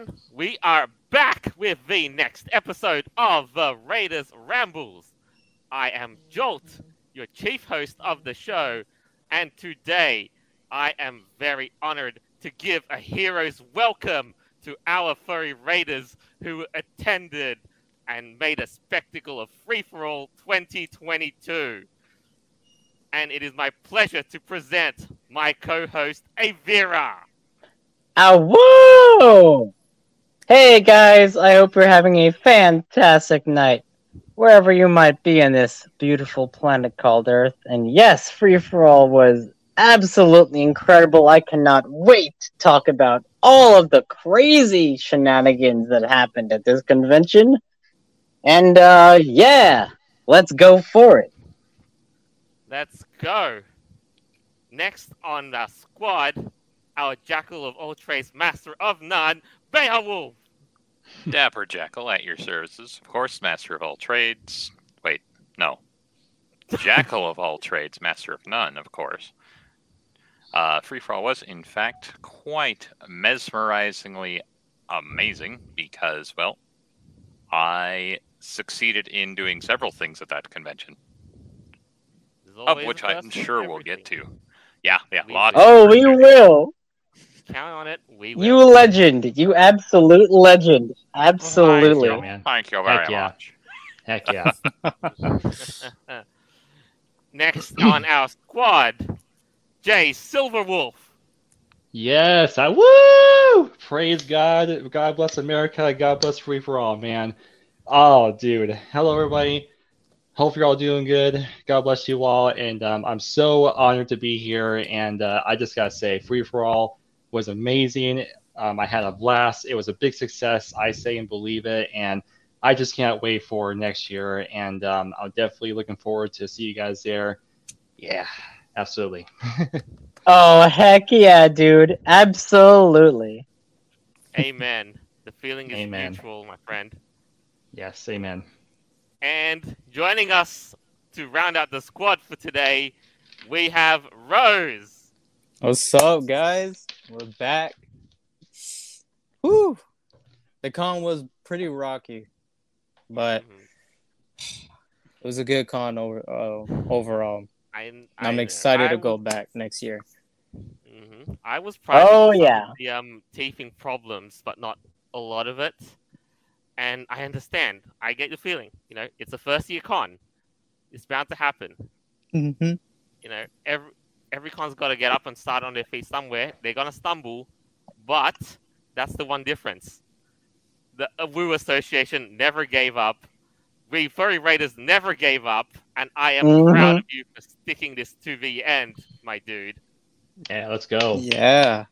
everyone. We are back with the next episode of the Raiders Rambles. I am Jolt, your chief host of the show, and today I am very honored to give a hero's welcome to our furry Raiders who attended and made a spectacle of Free Fur All 2022. And it is my pleasure to present my co host, Aeveirra. Woo! Hey guys, I hope you're having a fantastic night, wherever you might be in this beautiful planet called Earth. And yes, Free Fur All was absolutely incredible. I cannot wait to talk about all of the crazy shenanigans that happened at this convention. And uh, yeah, let's go for it. Let's go. Next on the squad, our jackal of all trades, master of none, Behawolf. Dapper Jackal at your services. Of course, master of all trades. Wait, no. Jackal of all trades, master of none, of course. Uh, Free Fur All was, in fact, quite mesmerizingly amazing because, well, I succeeded in doing several things at that convention, of which I'm first in sure we'll get to. Yeah, yeah, We lots. Oh, we will. Count on it. We will. You legend. You absolute legend. Absolutely. Yeah, man. Thank you very Heck yeah. much. Heck yeah. Next on our squad, Jay Silver Wolf. yes, I woo! Praise God. God bless America. God bless Free Fur All, man. Oh, dude. Hello, everybody. Hope you're all doing good. God bless you all. And um, I'm so honored to be here. And uh, I just gotta say, Free Fur All was amazing. Um, I had a blast. It was a big success. I say and believe it. And I just can't wait for next year. And um, I'm definitely looking forward to see you guys there. Yeah, absolutely. Oh, heck yeah, dude. Absolutely. Amen. The feeling is Amen. mutual, my friend. Yes, amen. And joining us to round out the squad for today, we have Rose. What's up, guys? We're back. Whew. The con was pretty rocky, but Mhm. it was a good con over uh, overall. I, I'm I- excited I to go was- back next year. Mhm. I was probably Oh, of yeah. of the um, teething problems, but not a lot of it. And I understand. I get the feeling. You know, it's a first year con. It's bound to happen. Mm-hmm. You know, every every con's got to get up and start on their feet somewhere. They're gonna stumble, but that's the one difference. The uh, Woo Association never gave up. We Furry Raiders never gave up, and I am Mhm. proud of you for sticking this to the end, my dude. Yeah, let's go. Yeah.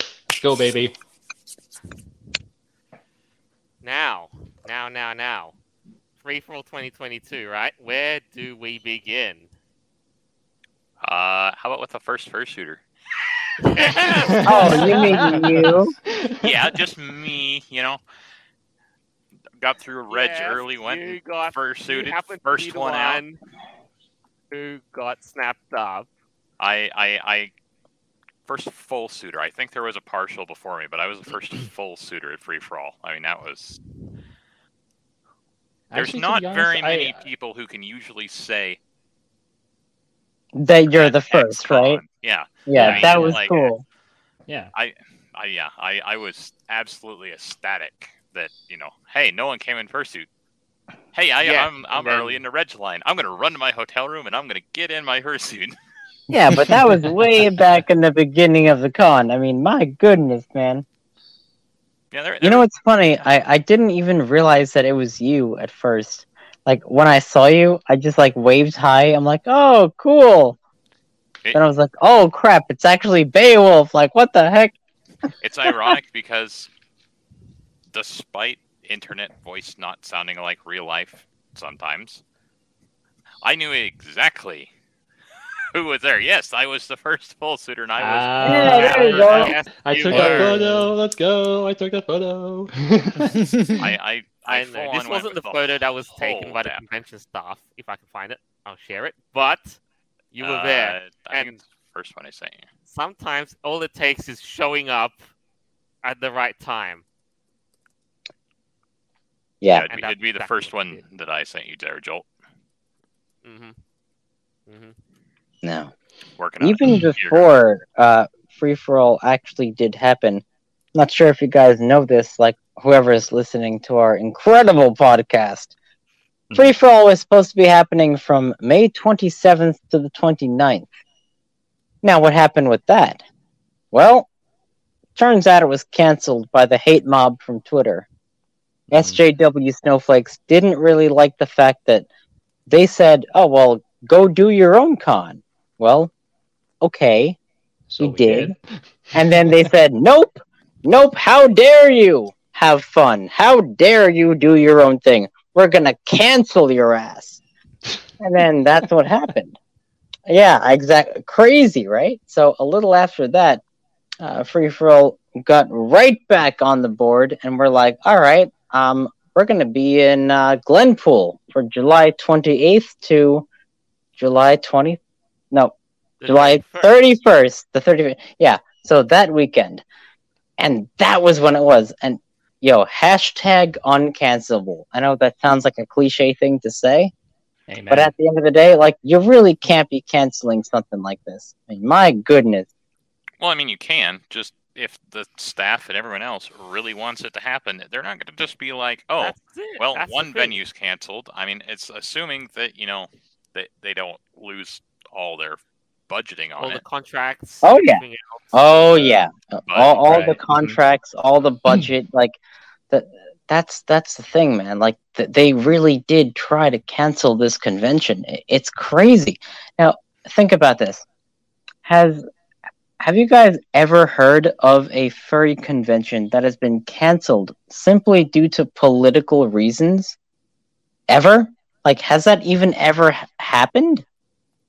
Let's go, baby. Now, now, now, now. Free Fur All 2022, right? Where do we begin? Uh, how about with the first fursuiter? Oh, you mean you? yeah, just me, you know. Got through a reg Yes, early, went you got you fursuited, happen to be first the one out. Who got snapped up? I, I, I, first full suitor. I think there was a partial before me, but I was the first full suitor at free for all. I mean, that was. There's Actually, not honest, very I- many people who can usually say That you're the at first, XCon. right? Yeah, Yeah, I that was like, cool. Yeah. I, I yeah, I, I was absolutely ecstatic that you know, hey, no one came in fursuit. Hey, I, Yes, I'm I'm then- early in the reg line. I'm gonna run to my hotel room and I'm gonna get in my fursuit. Yeah, but that was way back in the beginning of the con. I mean, my goodness, man. yeah, there, You know what's funny? I, I didn't even realize that it was you at first. Like when I saw you, I just like waved hi. I'm like, oh, cool. It- then I was like, oh crap, it's actually Behawolf. Like, what the heck? it's ironic because despite internet voice not sounding like real life sometimes, I knew exactly who was there. Yes, I was the first full suitor, and I was. Ah, Yeah, there you go. Yes, I took were. that photo. Let's go. I took that photo. I, I, I, I know. This wasn't the with photo that was taken by the dap. convention staff. If I can find it, I'll share it. But you were Uh, there. I think and- it's the first one I sent you. Sometimes all it takes is showing up at the right time. Yeah. it'd, be, it'd be the exactly first one it that I sent you there, Jolt. Mm-hmm. Mm-hmm. No. Working Even it. Before uh, Free Fur All actually did happen, not sure if you guys know this, like whoever is listening to our incredible podcast. Mhm. Free Fur All was supposed to be happening from May 27th to the 29th. Now, what happened with that? Well, turns out it was canceled by the hate mob from Twitter. Mhm. SJW Snowflakes didn't really like the fact that they said, oh, well, go do your own con. Well, okay. So we we did. And then they said, nope, nope, how dare you have fun? How dare you do your own thing? We're going to cancel your ass. And then that's what happened. Yeah, exactly. Crazy, right? So a little after that, uh, Free Fur All got right back on the board, and we're like, all right, um, we're going to be in uh, Glenpool for July 28th to July 20th. No, The July 31st. 31st, the 31st. Yeah, so that weekend. And that was when it was. And yo, hashtag uncancelable. I know that sounds like a cliche thing to say, Amen. but at the end of the day, like, you really can't be canceling something like this. I mean, my goodness. Well, I mean, you can just if the staff and everyone else really wants it to happen, they're not going to just be like, "Oh, well, That's one venue's canceled." I mean, it's assuming that you know they they don't lose all their budgeting all on the contracts. Oh, yeah. everything else. Oh, yeah. all all the right. Mhm. contracts, all the budget, like, the, that's that's the thing, man. Like, th- they really did try to cancel this convention. It's crazy. Now, think about this. Has have you guys ever heard of a furry convention that has been canceled simply due to political reasons? Ever? Like, has that even ever h- happened?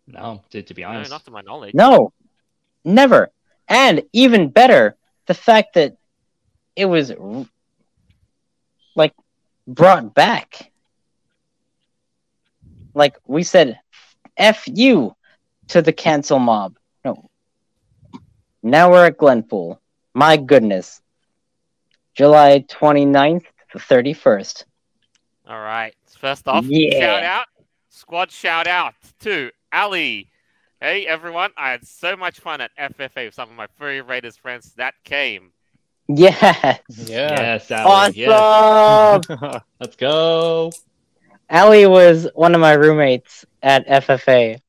No, to, to be No, honest. not to my knowledge. No, never. And even better, the fact that it was like brought back. Like we said, F you to the cancel mob. No. Now we're at Glenpool. My goodness. July 29th to 31st. All right. First off, Yeah. shout out, squad shout out to Ali. Hey everyone, I had so much fun at FFA with some of my furry Raiders friends that came. Yes. Yes, Ali, yes. Awesome. Let's go. Allie was one of my roommates at FFA.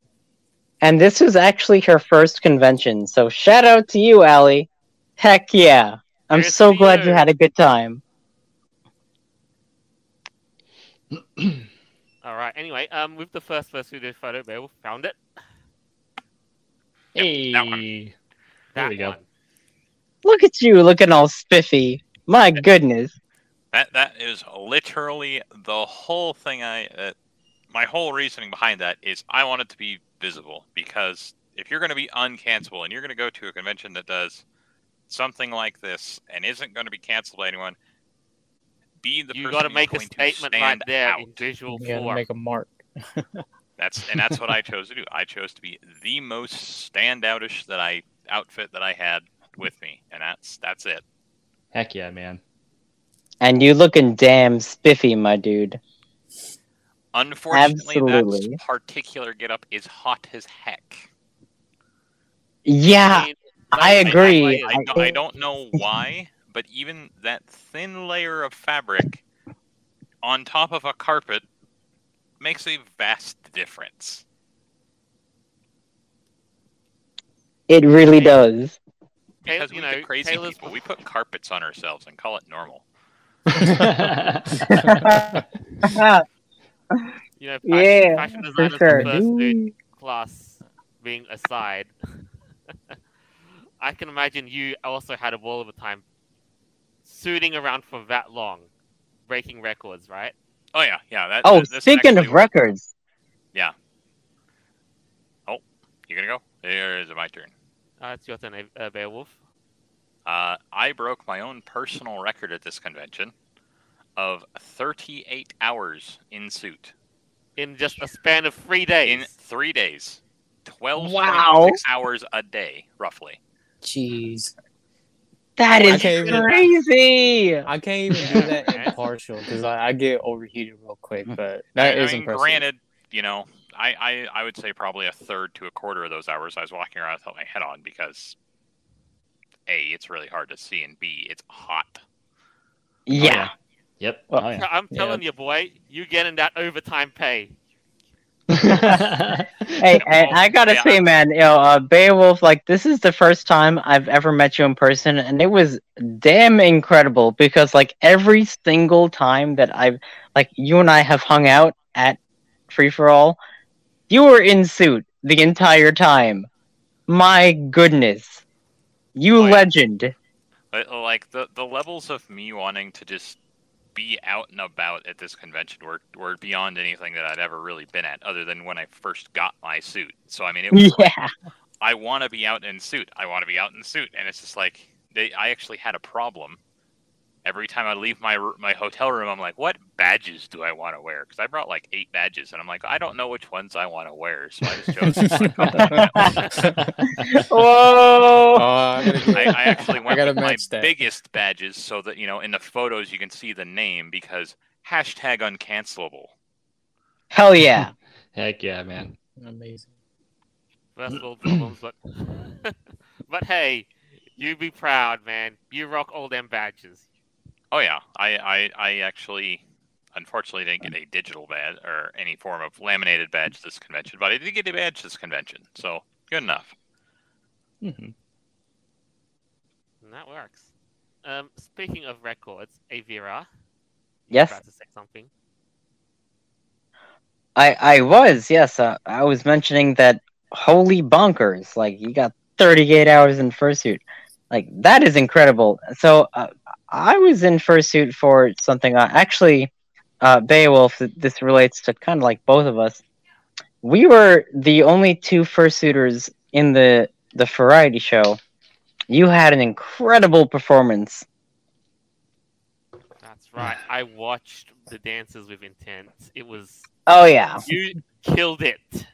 And this was actually her first convention. So shout out to you, Allie. Heck yeah. I'm Cheers so glad you. you had a good time. All right. Anyway, um, with the first first studio photo, Behawolf found it. Hey. that one. There That we go. one. Look at you looking all spiffy. My goodness. That that is literally the whole thing. I uh, my whole reasoning behind that is I want it to be visible because if you're going to be uncancelable and you're going to go to a convention that does something like this and isn't going to be canceled by anyone, be the You person got to who's make a going to statement right stand there out. in visual You form. make a mark. That's and that's what I chose to do. I chose to be the most standoutish that I outfit that I had with me, and that's that's it. Heck yeah, man. And you looking damn spiffy, my dude. Unfortunately, Absolutely. that particular getup is hot as heck. Yeah, mean, I don't take agree. away- I, I don't know why, but even that thin layer of fabric on top of a carpet makes a vast difference. it really does. Tay- Because you we know, the crazy Taylor's people, we put carpets on ourselves and call it normal. You know, fashion, Yeah, fashion for sure. the first dude class being aside. I can imagine you also had a ball of a time suiting around for that long, breaking records, right? Oh yeah, yeah. That, Oh, this speaking of was- records, Yeah. Oh, you gonna go? Or is it my turn? Uh, it's your turn, uh, Behawolf. Uh, I broke my own personal record at this convention of 38 hours in suit In just a span of three days. in three days. 12 Wow. hours a day, roughly. Jeez. That I is can't even- crazy. I can't even do that impartial because I, I get overheated real quick. Mm. But that I is mean, impressive. granted, you know, I, I I would say probably a third to a quarter of those hours I was walking around without my head on because a it's really hard to see and b it's hot. Oh, yeah. Yep. Well, oh, yeah. I'm telling you, boy, you getting that overtime pay. Hey, and I gotta Yeah. say, man, you know, uh, Behawolf, like this is the first time I've ever met you in person, and it was damn incredible because, like, every single time that I've, like, you and I have hung out at Free Fur All, you were in suit the entire time. My goodness, you yeah. legend. But like the the levels of me wanting to just be out and about at this convention were were beyond anything that I'd ever really been at, other than when I first got my suit. So I mean, it was like, Yeah, I want to be out in suit. I want to be out in suit, and it's just like they. I actually had a problem. Every time I leave my my hotel room, I'm like, "What badges do I want to wear?" Because I brought like eight badges, and I'm like, I don't know which ones I want to wear, so I just chose. Whoa! Oh, I, I, I actually went gotta with my that. biggest badges, so that you know, in the photos you can see the name because hashtag uncancelable. Hell yeah! Heck yeah, man. Amazing. First problems, but but hey, you be proud, man. You rock all them badges. Oh yeah, I I, I actually. Unfortunately, didn't get a digital badge or any form of laminated badge this convention, but I did get a badge this convention, so good enough. Mhm. And that works. Um, speaking of records, Aeveirra. Yes? About to say something. I I was yes. Uh, I was mentioning that holy bonkers! Like you got 38 hours in fursuit. Like that is incredible. So uh, I was in fursuit for something. Uh, actually, uh, Behawolf. This relates to kind of like both of us. We were the only two fursuiters in the the variety show. You had an incredible performance. That's right. I watched the Dances with Intent. It was Oh yeah. you killed it.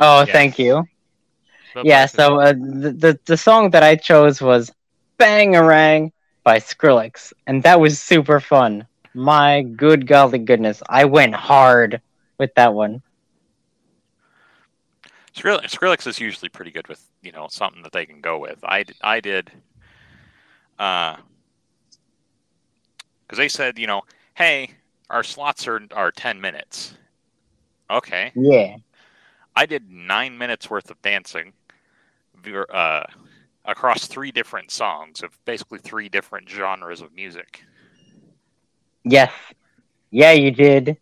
Oh, Yes. thank you. For yeah so uh, the, the the song that i chose was bangarang by skrillex and that was super fun my good golly goodness i went hard with that one Skrillex, Skrillex is usually pretty good with you know something that they can go with. I I did, uh, because they said you know, hey, our slots are are ten minutes. Okay, yeah I did nine minutes worth of dancing, uh, across three different songs of basically three different genres of music. yes yeah you did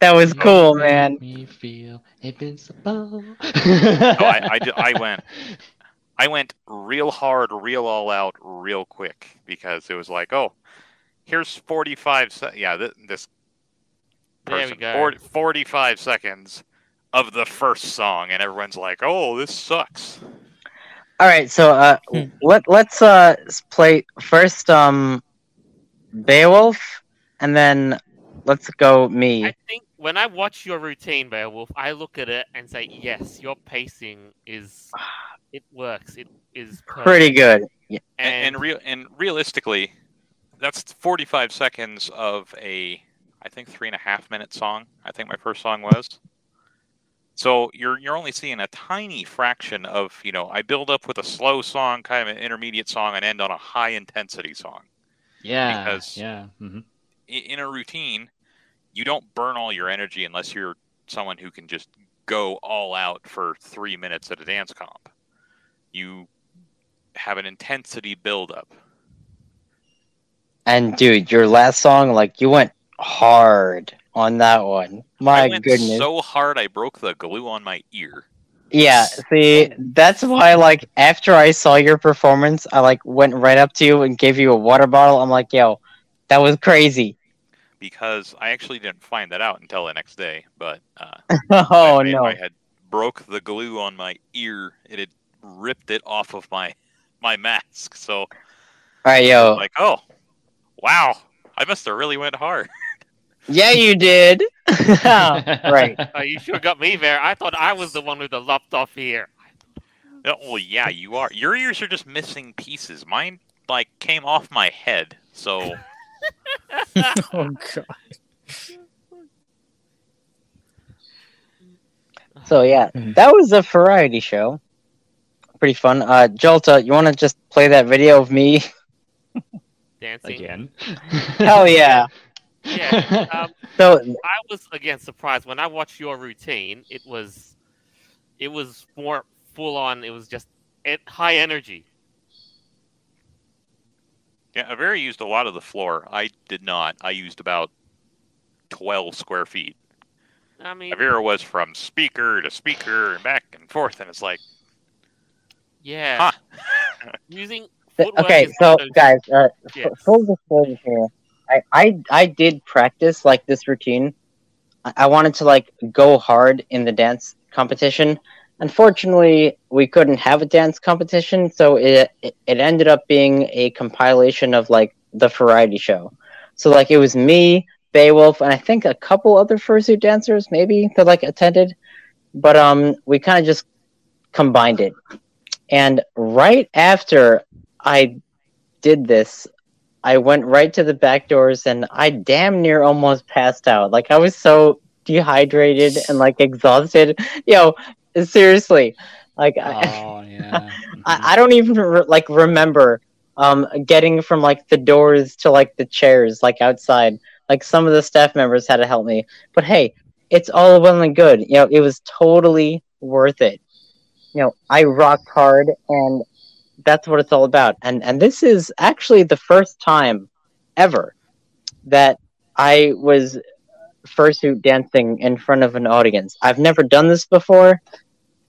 that was cool man Make me feel invincible. No, I, I, did- I went I went real hard, real all out, real quick because it was like, oh, here's 45 se- yeah, th- this There we person go. 40, 45 seconds of the first song and everyone's like, "Oh, this sucks." All right so uh Hmm. let, let's uh play first um Behawolf and then let's go me I think when I watch your routine, Behawolf, I look at it and say, yes, your pacing is it works. It is pretty good And, And, and real and realistically, that's 45 seconds of a I think three and a half minute song. I think my first song was. So you're you're only seeing a tiny fraction of you know I build up with a slow song, kind of an intermediate song, and end on a high intensity song. yeah. Because- yeah. hmm In a routine, you don't burn all your energy unless you're someone who can just go all out for three minutes at a dance comp. You have an intensity buildup. and dude your last song like you went hard on that one my goodness so hard I broke the glue on my ear. Yeah, see, that's why, like, after I saw your performance, I, like, went right up to you and gave you a water bottle. I'm like, yo, that was crazy. because I actually didn't find that out until the next day. But uh, oh, I, no. I had broke the glue on my ear. It had ripped it off of my my mask. So All right, I'm yo. like, oh, wow, I must have really went hard. Yeah, you did. right. Oh, you sure got me there. I thought I was the one with the lopped off ear. Oh, yeah, you are. Your ears are just missing pieces. Mine like came off my head. So oh god. So yeah, Mhm. that was a variety show. Pretty fun. Uh, Jolta, you want to just play that video of me? Dancing. Again. Hell yeah! Yeah. Um, So I was again surprised when I watched your routine. It was, it was more full on. It was just it, high energy. yeah, Aeveirra used a lot of the floor. I did not. I used about twelve square feet. I mean, Aeveirra was from speaker to speaker and back and forth, and it's like, yeah, huh? using okay, so one of those- guys, uh, f- Yes. full disclosure here. I, I I did practice like this routine. I, I wanted to like go hard in the dance competition. Unfortunately, we couldn't have a dance competition, so it it, ended up being a compilation of like the variety show. So like it was me, Behawolf, and I think a couple other fursuit dancers maybe that like attended, but um we kind of just combined it. And right after I did this, I went right to the back doors and I damn near almost passed out. Like I was so dehydrated and like exhausted. Yo, seriously, like I, oh yeah. I, I don't even re- like remember um getting from like the doors to like the chairs like outside. Like some of the staff members had to help me, but hey, it's all well and good. You know, it was totally worth it. You know, I rocked hard, and that's what it's all about. And and this is actually the first time ever that I was fursuit dancing in front of an audience. I've never done this before,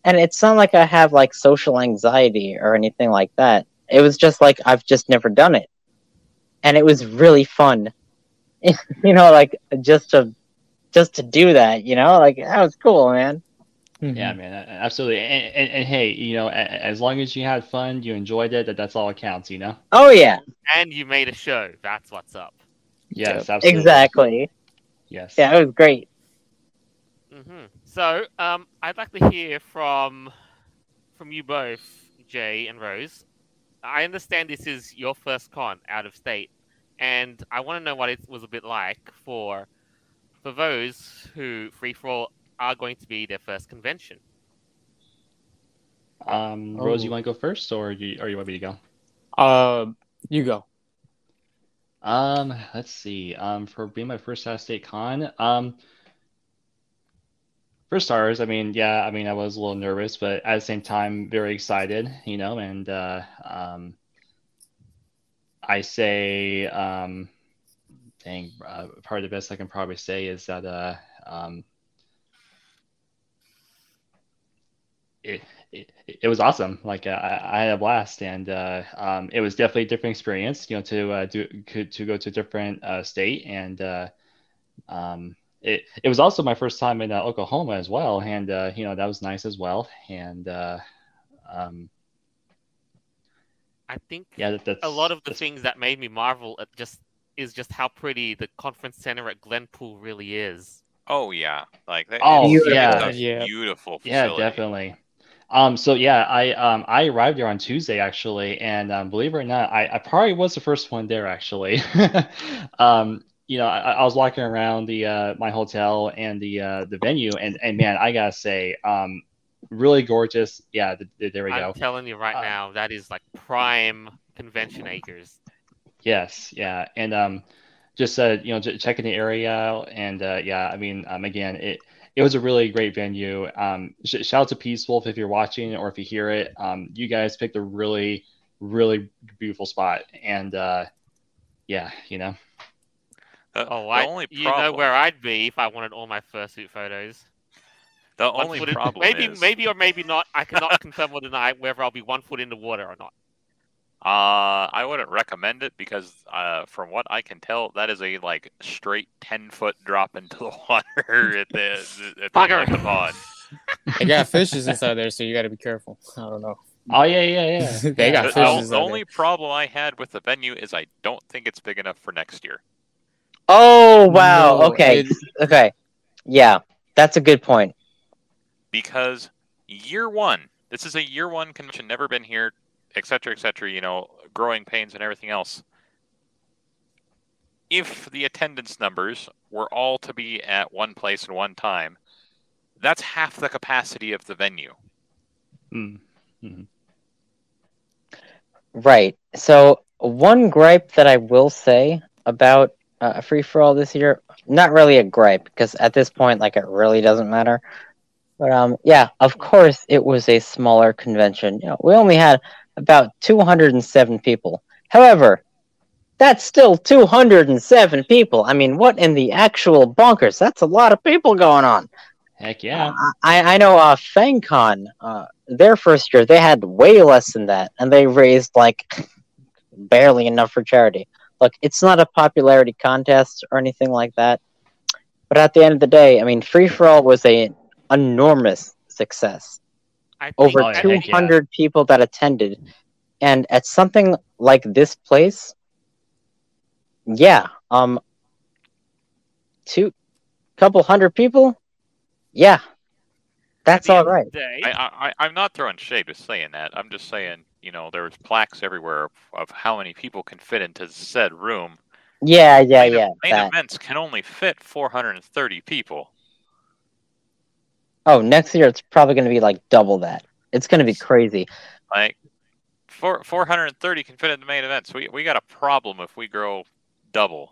and it's not like I have like social anxiety or anything like that. It was just like I've just never done it, and it was really fun. you know, like just to just to do that. You know, like that was cool, man. Yeah, man, absolutely. And, and, and hey, you know, as long as you had fun, you enjoyed it, that that's all that counts, you know? Oh yeah, and you made a show. That's what's up. Yes, absolutely. exactly. Yes. Yeah, it was great. hmm So, um, I'd like to hear from from you both, Jay and Rose. I understand this is your first con out of state, and I want to know what it was a bit like for for those who Free Fur All are going to be their first convention. Um, Rose, you Oh. want to go first, or you, or you want me to go? Uh, you go. Um, let's see. Um, for being my first out of state con, um, for stars, I mean, yeah, I mean, I was a little nervous, but at the same time, very excited, you know, and uh, um, I say, um, dang, uh, probably the best I can probably say is that uh, um, it, it it was awesome. Like uh, I, I had a blast, and uh, um, it was definitely a different experience. You know, to uh, do to, to go to a different uh, state, and uh, um, it it was also my first time in uh, Oklahoma as well, and uh, you know that was nice as well. And uh, um, I think yeah, that, that's a lot of the that's- things that made me marvel at just is just how pretty the conference center at Glenpool really is. Oh yeah, like that, Oh, yeah. Yeah. beautiful Yeah, definitely. Um, so yeah, I um I arrived there on Tuesday actually, and um, believe it or not, I, I probably was the first one there actually. um, you know, I, I was walking around the uh my hotel and the uh the venue, and and man, I gotta say, um, really gorgeous. Yeah, th- th- there we go. I'm telling you right Uh, now, that is like prime convention acres. Yes, yeah, and um, just uh, you know, j- checking the area out, and uh, yeah, I mean, um, again, it it was a really great venue. Um, sh- shout out to Peace Wolf if you're watching or if you hear it. Um, you guys picked a really, really beautiful spot, and uh, yeah, you know, The, Oh, I, only you know where I'd be if I wanted all my fursuit photos. the One only foot in- problem maybe, is, maybe or maybe not. I cannot confirm or deny whether I'll be one foot in the water or not. Uh, I wouldn't recommend it because, uh, from what I can tell, that is a like straight ten foot drop into the water at the at the, Bugger. at the pond. They got fishes inside there, so you got to be careful. I don't know. oh yeah, yeah, yeah. They got The, Yeah. the- fishes the out only problem I had with the venue is I don't think it's big enough for next year. Oh wow. No, okay. it- Okay. Yeah, that's a good point. because year one, this is a year one convention, never been here, etc., etc. You know, growing pains and everything else. If the attendance numbers were all to be at one place and one time, that's half the capacity of the venue. Mm. Mhm. Right. So one gripe that I will say about uh, Free Fur All this year, not really a gripe because at this point, like it really doesn't matter. But um, yeah, of course it was a smaller convention. You know, we only had about 207 people. However, that's still 207 people. I mean, what in the actual bonkers? That's a lot of people going on. Heck yeah. I, I know uh FangCon, uh their first year they had way less than that and they raised like barely enough for charity. Look, it's not a popularity contest or anything like that. But at the end of the day, I mean Free Fur All was a enormous success. I think Over Oh, yeah, two hundred people that attended. And at something like this place, yeah, um two couple hundred people, yeah. That's at the all end of right. the day- I, I, I'm not throwing shade with saying that. I'm just saying, you know, there was plaques everywhere of, of how many people can fit into said room. Yeah, yeah, main, yeah. Main that. events can only fit 430 people. Oh, next year it's probably going to be like double that. It's going to be crazy. Like, four, 430 can fit in the main events. We, we got a problem if we grow double.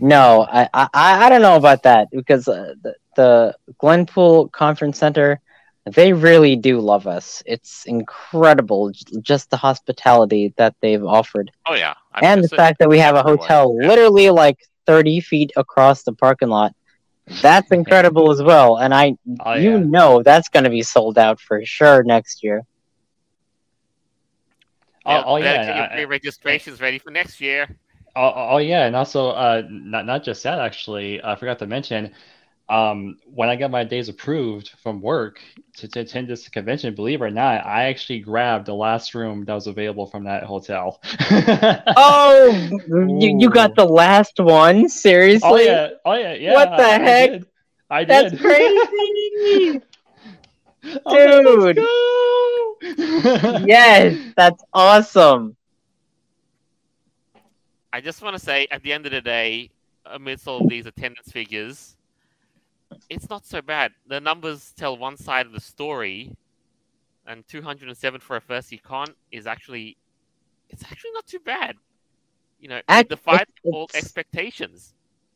No, I, I, I don't know about that because uh, the, the Glenpool Conference Center, they really do love us. It's incredible, just the hospitality that they've offered, Oh, yeah. I mean, and the fact that we have a hotel yeah. literally like thirty feet across the parking lot. That's incredible as well, and I, Oh, you yeah. know, that's going to be sold out for sure next year. Oh, oh, yeah. get your I- I- pre-registrations ready for next year. Oh, oh yeah, and also uh, not not just that actually. I forgot to mention, um, when I got my days approved from work to, to attend this convention, believe it or not, I actually grabbed the last room that was available from that hotel. Oh, you, you got the last one? Seriously? Oh yeah, oh yeah, yeah. What the I- I heck? did. I That's did. crazy. I was like, Dude. Let's go! yes, that's awesome. I just want to say, at the end of the day, amidst all these attendance figures, it's not so bad. The numbers tell one side of the story, and 207 for a first year con is actually, it's actually not too bad. You know, Act- it defied all expectations.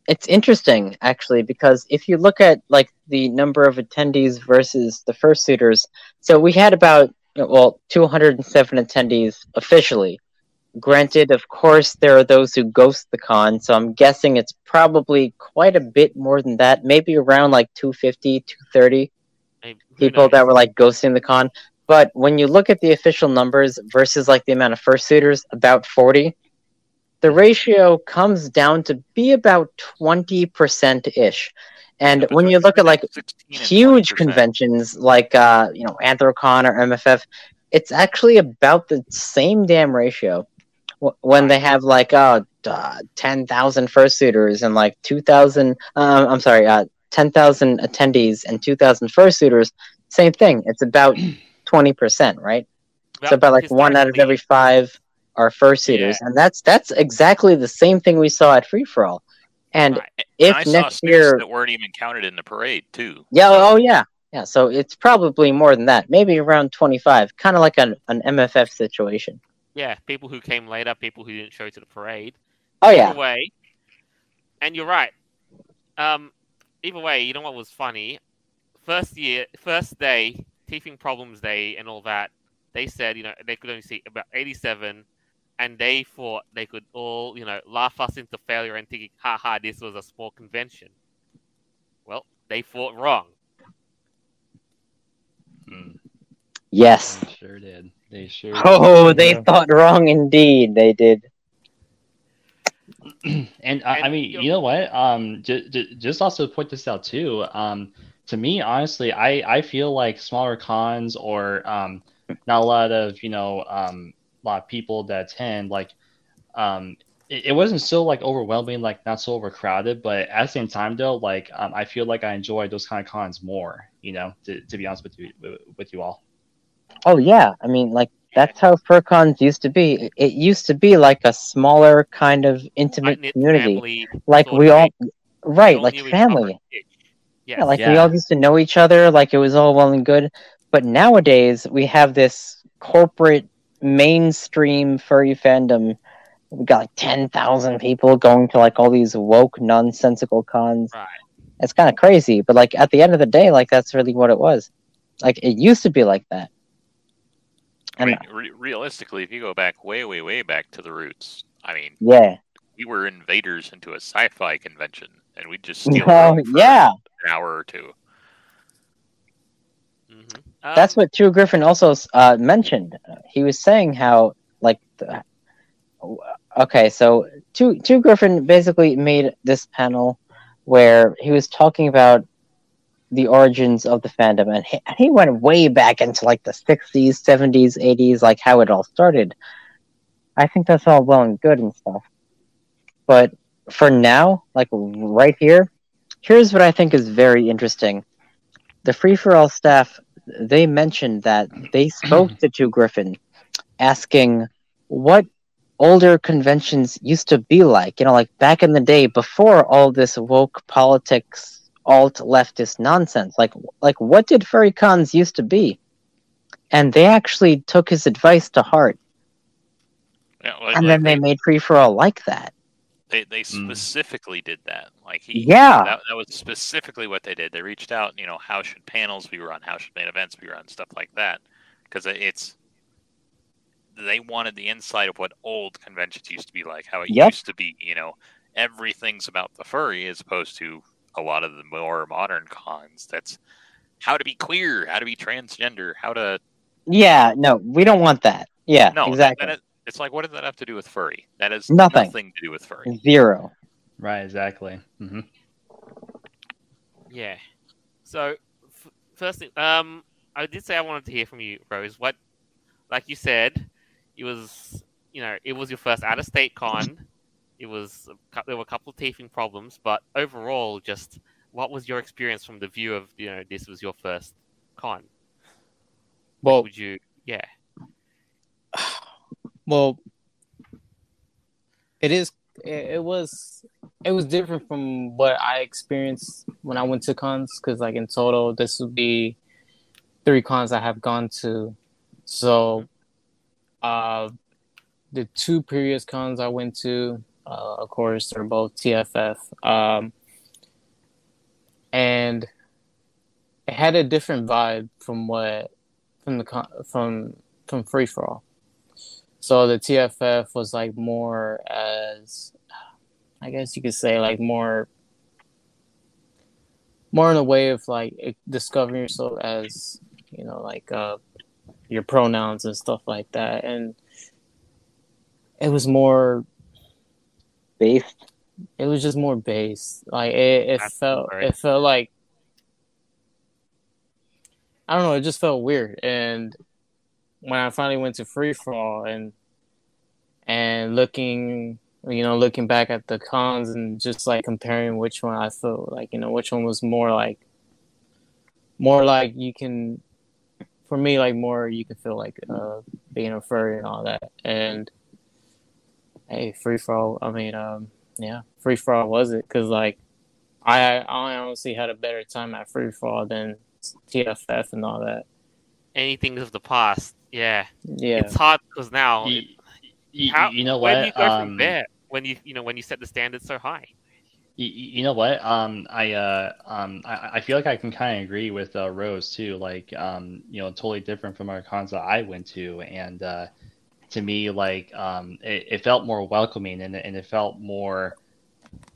It's interesting actually because if you look at like the number of attendees versus the fursuiters, so we had about well 207 attendees officially. Granted, of course, there are those who ghost the con, so I'm guessing it's probably quite a bit more than that, maybe around like 250, 230. Maybe- who people that were like ghosting the con. But when you look at the official numbers versus like the amount of fursuiters, about 40, the ratio comes down to be about 20% ish. And when you look at like huge 20%. conventions like uh, you know Anthrocon or MFF, it's actually about the same damn ratio. Wh- When they have like uh, uh 10,000 fursuiters and like 2,000 um, I'm sorry, uh 10,000 attendees and 2,000 fursuiters, same thing. It's about 20%, right? so about like one out of every five are fursuiters, and that's that's exactly the same thing we saw at Free Fur All. And Right. And if I next year, that weren't even counted in the parade too. yeah, oh yeah, yeah. So it's probably more than that, maybe around twenty-five, kind of like an an MFF situation. Yeah, people who came later, people who didn't show to the parade. Oh yeah, Either way, and you're right. Um, either way, you know what was funny? First year, first day, teething problems day, and all that. They said, you know, they could only see about 87, and they thought they could all, you know, laugh us into failure and thinking, "Ha ha, this was a small convention." Well, they thought wrong. Mm, yes. they sure did. They sure. Oh, they Yeah. thought wrong indeed. They did. And I, I mean, you know- you know what? Um, j- j- just also point this out too. Um, to me, honestly, I I feel like smaller cons or um, not a lot of you know um, a lot of people that attend like um, it, it wasn't so like overwhelming, like not so overcrowded. But at the same time, though, like um, I feel like I enjoy those kind of cons more. You know, to, to be honest with you with you all. Oh yeah, I mean, like That's how FurCons used to be. It used to be like a smaller kind of intimate community, like we of all, thing. right, all like knew each other. family. Yes. Yeah, like we all used to know each other, like it was all well and good. But nowadays we have this corporate mainstream furry fandom. We got like ten thousand people going to like all these woke nonsensical cons. Right. It's kind of crazy, but like at the end of the day, like that's really what it was. Like it used to be like that. I mean, re- realistically, if you go back way, way, way back to the roots, I mean, yeah, we were invaders into a sci-fi convention, and we'd just steal Oh, for yeah. an hour or two. Mhm. Um, That's what True Griffin also uh, mentioned. He was saying how, like, the, okay, so Two Two Griffin basically made this panel where he was talking about the origins of the fandom, and he, he went way back into like the '60s, '70s, '80s, like how it all started. I think that's all well and good and stuff, but for now, like right here, here's what I think is very interesting. The Free Fur All staff they mentioned that they spoke to Two Griffin asking what older conventions used to be like, you know, like back in the day before all this woke politics, alt leftist nonsense. Like like what did furry cons used to be? And they actually took his advice to heart. Yeah, like, And like then they made Free Fur All like that. they they Mm. specifically did that. Like he, Yeah. that, that was specifically what they did. They reached out, you know, how should panels be run? How should main events be run? Stuff like that, because it's they wanted the insight of what old conventions used to be like, how it Yep. used to be. You know, everything's about the furry as opposed to a lot of the more modern cons. That's how to be queer, how to be transgender, how to Yeah, no, we don't want that. Yeah, no, that- exactly. that is- it's like what does that have to do with furry? That has Nothing. nothing to do with furry. Zero. Right, exactly. Mm-hmm. Yeah. So, f- first thing, um, I did say I wanted to hear from you, Rose. What, like you said, it was, you know, it was your first out-of-state con. It was there were a couple of teething problems, but overall, just what was your experience from the view of, you know, this was your first con? Well, Would you, yeah, well, it is. It, it was. It was different from what I experienced when I went to cons. Because, like in total, this would be three cons I have gone to. So, uh, the two previous cons I went to, uh, of course, they're both TFF. Um, and it had a different vibe from what from the from from Free Fur All. So the TFF was like more as, I guess you could say like more, more in a way of like discovering yourself as you know like uh your pronouns and stuff like that, and it was more. Based. It was just more based. Like it, it That's felt. right. It felt like. I don't know. It just felt weird, and when I finally went to free fall and and looking you know looking back at the cons and just like comparing which one I felt like you know which one was more like more like you can for me like more you can feel like uh being a furry and all that and hey Free Fur All I mean um yeah Free Fur All was it because like I I honestly had a better time at Free Fur All than TFF and all that anything of the past, yeah, yeah it's hard because now, You, it- you, how, you know where do you go um, from there when you, you know, when you set the standards so high? You, you know what? Um, I uh, um, I, I feel like I can kind of agree with uh, Rose too. Like, um, you know, totally different from our cons that I went to, and uh, to me, like, um, it, it felt more welcoming, and it- and it felt more,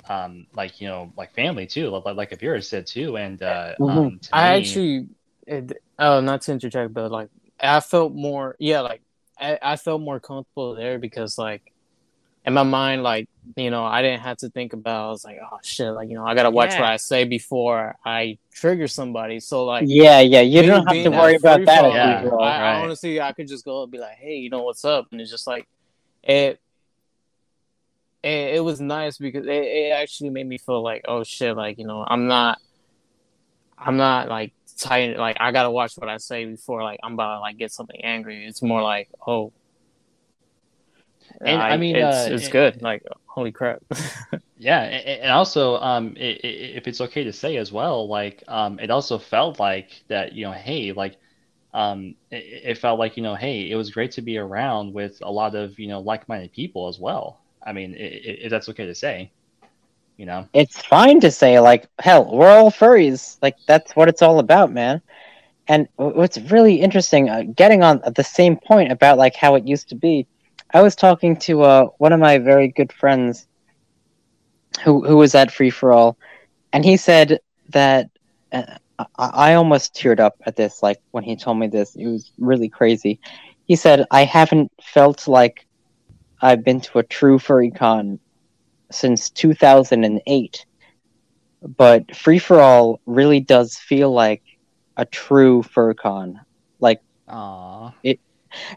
um, like you know, like family too. Like like Aeveirra said too, and uh, Mhm. um, to I me- actually, it, oh, not to interject, but like I felt more, yeah, like I, I felt more comfortable there because like in my mind, like you know, I didn't have to think about. I was like, oh shit, like you know, I gotta watch Yeah. what I say before I trigger somebody. So like, Yeah, yeah. You me don't have to worry about that. free-for-all, Yeah. usual. I, I honestly, I could just go and be like, hey, you know what's up, and it's just like it. It, it was nice because it, it actually made me feel like, oh shit, like you know, I'm not, I'm not like tight. Like I gotta watch what I say before like I'm about to like get something angry. It's more like oh, And, I mean, it's, uh, it's it- good. Like holy crap. Yeah, and also, um, i- i- if it's okay to say as well, like, um, it also felt like that, you know, hey, like, um, it, it felt like, you know, hey, it was great to be around with a lot of, you know, like-minded people as well. I mean, i- i- if that's okay to say, you know. it's fine to say like hell we're all furries like that's what it's all about man and what's really interesting uh, getting on the same point about like how it used to be i was talking to uh, one of my very good friends who who was at Free Fur All and he said that uh, I, I almost teared up at this like when he told me this. It was really crazy. He said i haven't felt like i've been to a true furry con since 2008 but Free Fur All really does feel like a true furcon like Aw.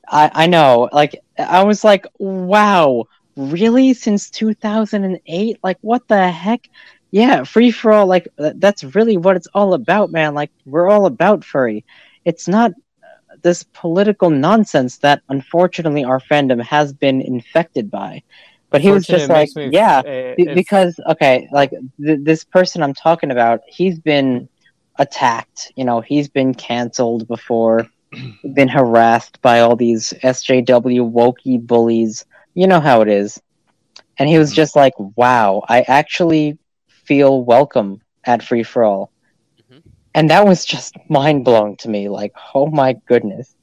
I, I know like i was like wow really? Since 2008 like what the heck? Yeah Free Fur All like that's really what it's all about man. Like we're all about furry. It's not uh, this political nonsense that unfortunately our fandom has been infected by. But he was just like me- yeah uh, be- because okay like th- this person i'm talking about he's been attacked you know he's been canceled before been harassed by all these sjw wokey bullies. You know how it is. And he was just like wow i actually feel welcome at Free Fur All. Mhm. and that was just mind-blowing to me. Like oh my goodness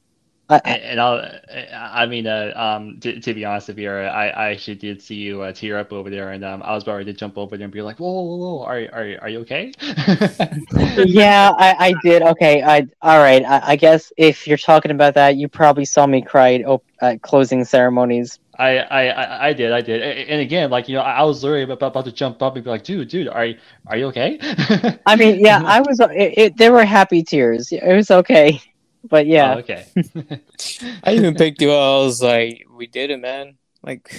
I, And, I'll, I mean, uh, um, to, to be honest you, I, I actually did see you uh, tear up over there, and um, I was about ready to jump over there and be like, "Whoa, whoa, whoa, are, are, are you okay?" yeah I, I did okay i all right I, I guess if you're talking about that you probably saw me cry at, op- at closing ceremonies I, I, I- did, I did, and again, like you know, I was literally about, about to jump up and be like, "Dude, dude, are, you- are you okay?" I mean, yeah, I was. It, it, there were happy tears. It was okay, but yeah, Oh, okay. I even picked you up. I was like, we did it, man. Like,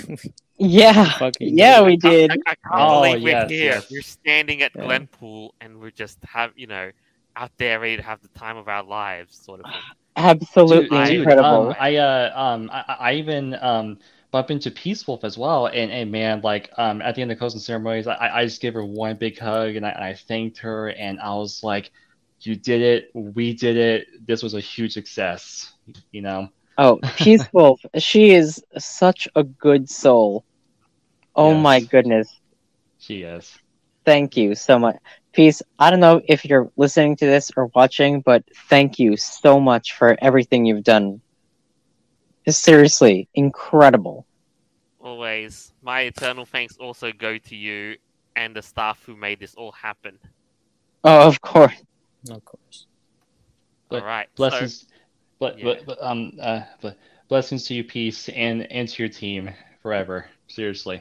yeah, yeah, we did. I, I can't Oh, believe we're yes, here. yes. We're standing at Yeah. Glenpool and we're just have you know out there ready to have the time of our lives, sort of thing. Absolutely Dude, dude, incredible. Um, I uh um I, I even um bumped into Peace Wolf as well, and and man, like um at the end of the closing ceremonies, I I just gave her one big hug and I, and I thanked her, and I was like, "You did it, we did it. This was a huge success." You know. oh, peaceful. she is such a good soul. Oh Yes. my goodness. She is. Thank you so much. Peace. I don't know if you're listening to this or watching, but thank you so much for everything you've done. Seriously, incredible. Always, my eternal thanks also go to you and the staff who made this all happen. Oh, of course. Of course. But all right, so- Blessings, but, yeah. but, but um uh but blessings to you, peace, and and to your team forever. Seriously.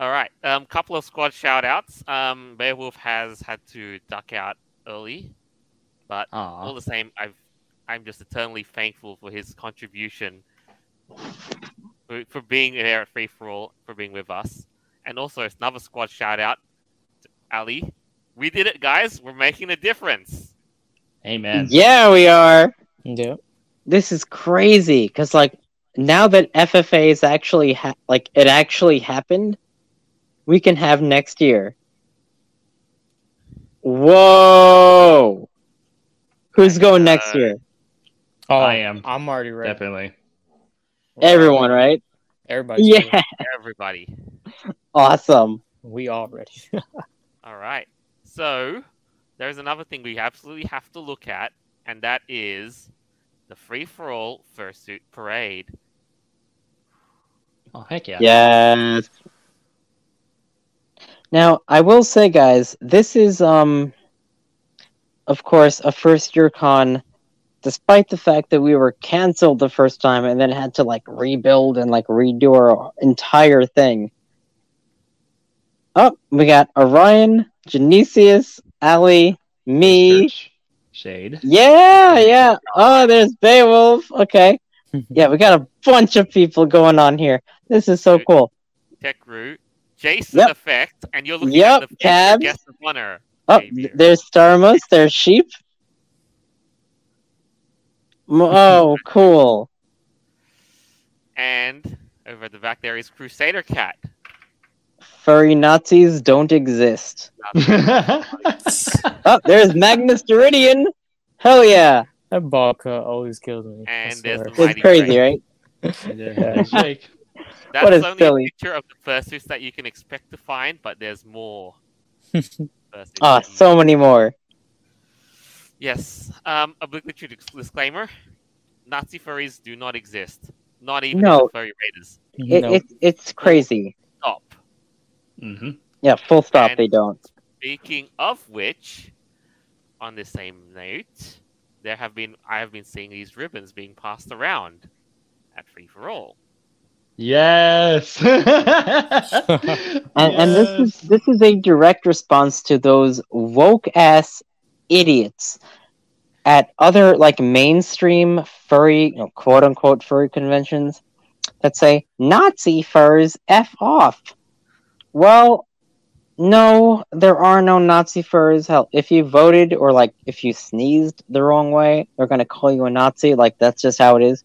All right. Um, couple of squad shout outs. Um, Behawolf has had to duck out early, but all the same, I've I'm just eternally thankful for his contribution, for, for being there at Free Fur All, for being with us, and also another squad shout out, to Ali. We did it, guys. We're making a difference. Amen. Yeah, we are. Yeah. this is crazy because like now that FFA is actually ha- like it actually happened, we can have next year. Whoa! Who's going next Uh, year? Oh, I am. I'm already ready. Definitely. Everyone, right? Everybody's ready. Yeah, Everybody. awesome. We all ready. All right. So there's another thing we absolutely have to look at, and that is the Free Fur All fursuit parade. Oh heck yeah. Yes. Now, I will say, guys, this is um, of course, a first year con. Despite the fact that we were canceled the first time and then had to like rebuild and like redo our entire thing. Oh, we got Orion, Genesius, Ali, me. Church. Shade. Yeah, yeah. Oh, there's Behawolf. Okay. Yeah, we got a bunch of people going on here. This is so cool. Tech Root, Jason Yep. Effect, and you're looking Yep, at the featured Cabs. guest of honor. Oh, Maybe. there's Starmus. There's sheep. Oh, cool. And over at the back there is Crusader Cat. Furry Nazis don't exist. Oh, there's Magnus Deridian. Hell yeah. That ball cut always kills me. I And there's swear. the It's crazy, Drake. right? yeah, Jake. That's What is only silly? a picture of the fursuits that you can expect to find, but there's more. fursuits Ah, that so many more. Yes. Um, obligatory disclaimer: Nazi furries do not exist. Not even No. furry raiders. It, No. it, it's crazy. Stop. hmm Yeah, full stop, And- they don't. Speaking of which, on the same note, there have been I have been seeing these ribbons being passed around at Free Fur All. Yes. And, and this is this is a direct response to those woke ass idiots at other like mainstream furry, you know, quote unquote furry conventions that say Nazi furs f off. Well, no, there are no Nazi furs. Hell, if you voted or like if you sneezed the wrong way, they're gonna call you a Nazi. Like that's just how it is.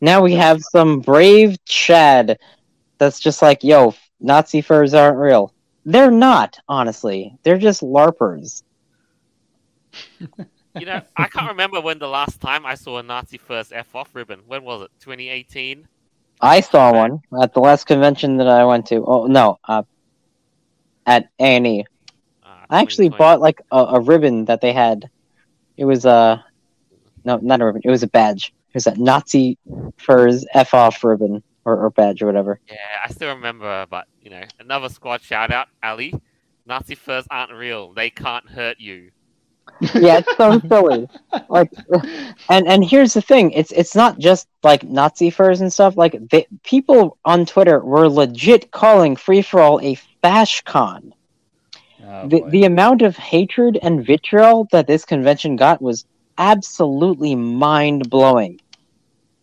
Now we have some brave Chad that's just like, yo, Nazi furs aren't real. They're not, honestly. They're just LARPers. You know, I can't remember when the last time I saw a Nazi first F off ribbon. When was it? 2018? I saw one at the last convention that I went to. Oh no, uh, at Annie. Uh, I actually 2020. bought like a, a ribbon that they had. It was a no, not a ribbon. It was a badge. It was a Nazi furs f off ribbon or, or badge or whatever. Yeah, I still remember, but you know, another squad shout out, Ali. Nazi furs aren't real. They can't hurt you. Yeah, it's so silly. Like, and and here's the thing: it's it's not just like Nazi furs and stuff. Like, they, people on Twitter were legit calling Free Fur All a FashCon. Oh, the, boy. the amount of hatred and vitriol that this convention got was absolutely mind blowing.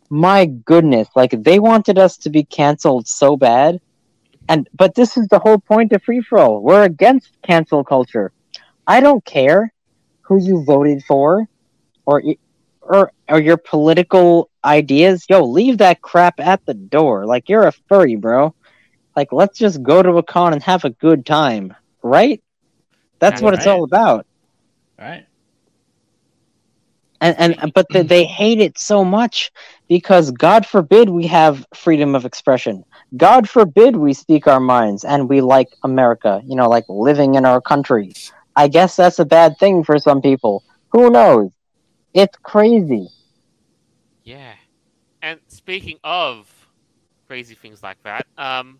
My goodness, like they wanted us to be canceled so bad. And but this is the whole point of Free Fur All. We're against cancel culture. I don't care who you voted for or or or your political ideas. Yo, leave that crap at the door. Like you're a furry, bro. Like let's just go to a con and have a good time, right? That's what it's all about. All right. and and but they, they hate it so much because god forbid we have freedom of expression god forbid we speak our minds and we like america you know like living in our country i guess that's a bad thing for some people. Who knows? It's crazy. Yeah. And speaking of crazy things like that, um,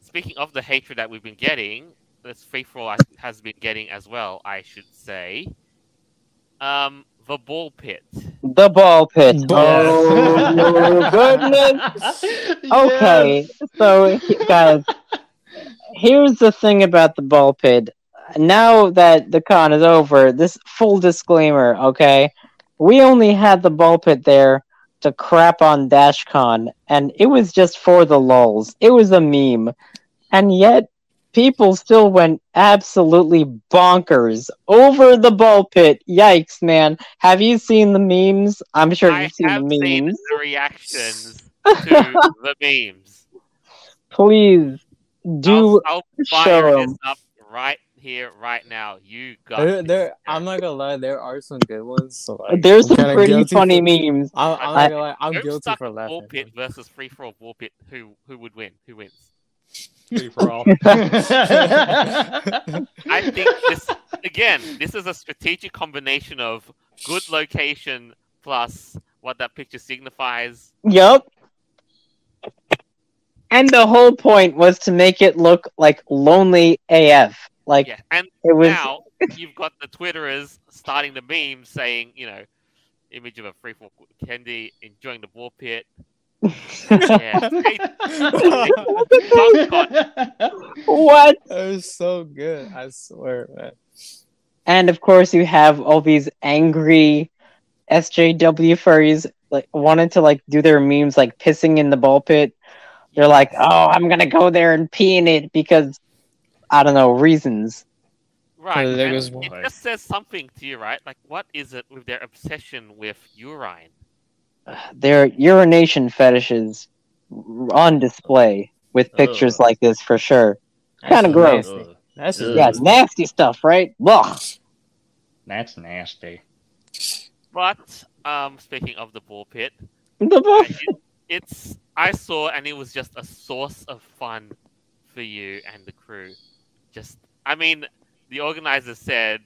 speaking of the hatred that we've been getting, this Free Fur All has been getting as well, I should say. Um, the ball pit. the ball pit. Ball- oh no, goodness okay so guys here's the thing about the ball pit now that the con is over this full disclaimer okay? We only had the ball pit there to crap on dashcon and it was just for the lulls it was a meme. And yet people still went absolutely bonkers over the ball pit. Yikes man. Have you seen the memes? I'm sure I you've seen have the seen memes. the reactions to the memes. please do I'll, I'll show fire 'em. this up right here, right now. You got There, there, I'm not gonna lie, there are some good ones. So like, There's I'm some pretty funny for- memes. I'm, I'm I- not gonna lie, I'm guilty for Ball laughing. pit versus Free Fur All ball pit. Who who would win? Who wins? Free Fur All. I think this again. This is a strategic combination of good location plus what that picture signifies. Yup. And the whole point was to make it look like lonely AF. Like Yeah, and it was now you've got the Twitterers starting the meme saying, you know, image of a free for Kendi enjoying the ball pit. Yeah, what? That was so good. I swear, man. And of course you have all these angry SJW furries like wanted to like do their memes like pissing in the ball pit. They're like, "Oh, I'm going to go there and pee in it because I don't know, reasons." Right. there and goes it just says something to you, right? Like, what is it with their obsession with urine? Their urination fetishes on display with pictures Ugh. like this for sure. Kinda gross. nasty. That's Ugh. Yeah, nasty. nasty stuff, right? Ugh. That's nasty. But um, speaking of the ball pit, The fuck? it, it's I saw and it was just a source of fun for you and the crew. Just, I mean, the organizers said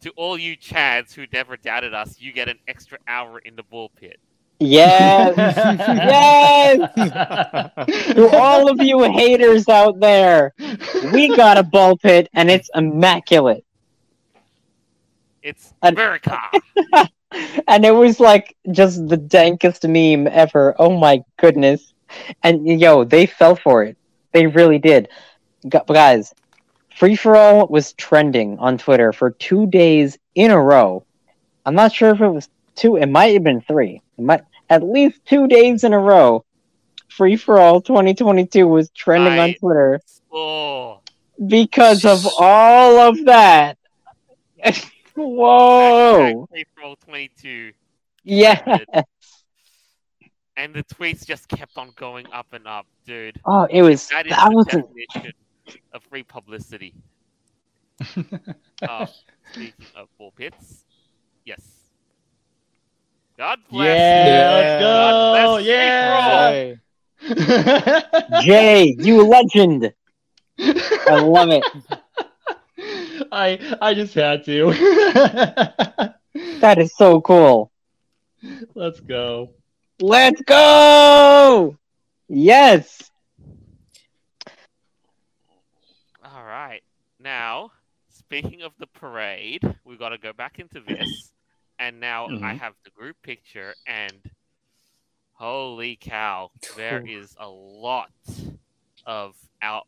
to all you Chads who never doubted us, you get an extra hour in the ball pit. Yes. yes. To all of you haters out there, we got a ball pit and it's immaculate. It's America. And it was like just the dankest meme ever. Oh my goodness. And yo, they fell for it. They really did. Guys, Free Fur All was trending on Twitter for two days in a row. I'm not sure if it was two, it might have been three. It might at least two days in a row. Free Fur All 2022 was trending on Twitter oh, because of all of that. Whoa! Free Fur All 22. Yeah. And the tweets just kept on going up and up, dude. Oh, it was That the wasn't definition of free publicity. Oh, speaking of ball pits, yes. God bless. Yeah, God let's bless go. Free Fur All. Yeah. Jay, you legend. I love it. I I just had to. That is so cool. Let's go. Let's go! Yes. All right. Now, speaking of the parade, we've got to go back into this. And now I Mhm. have the group picture, and holy cow, there is a lot of out,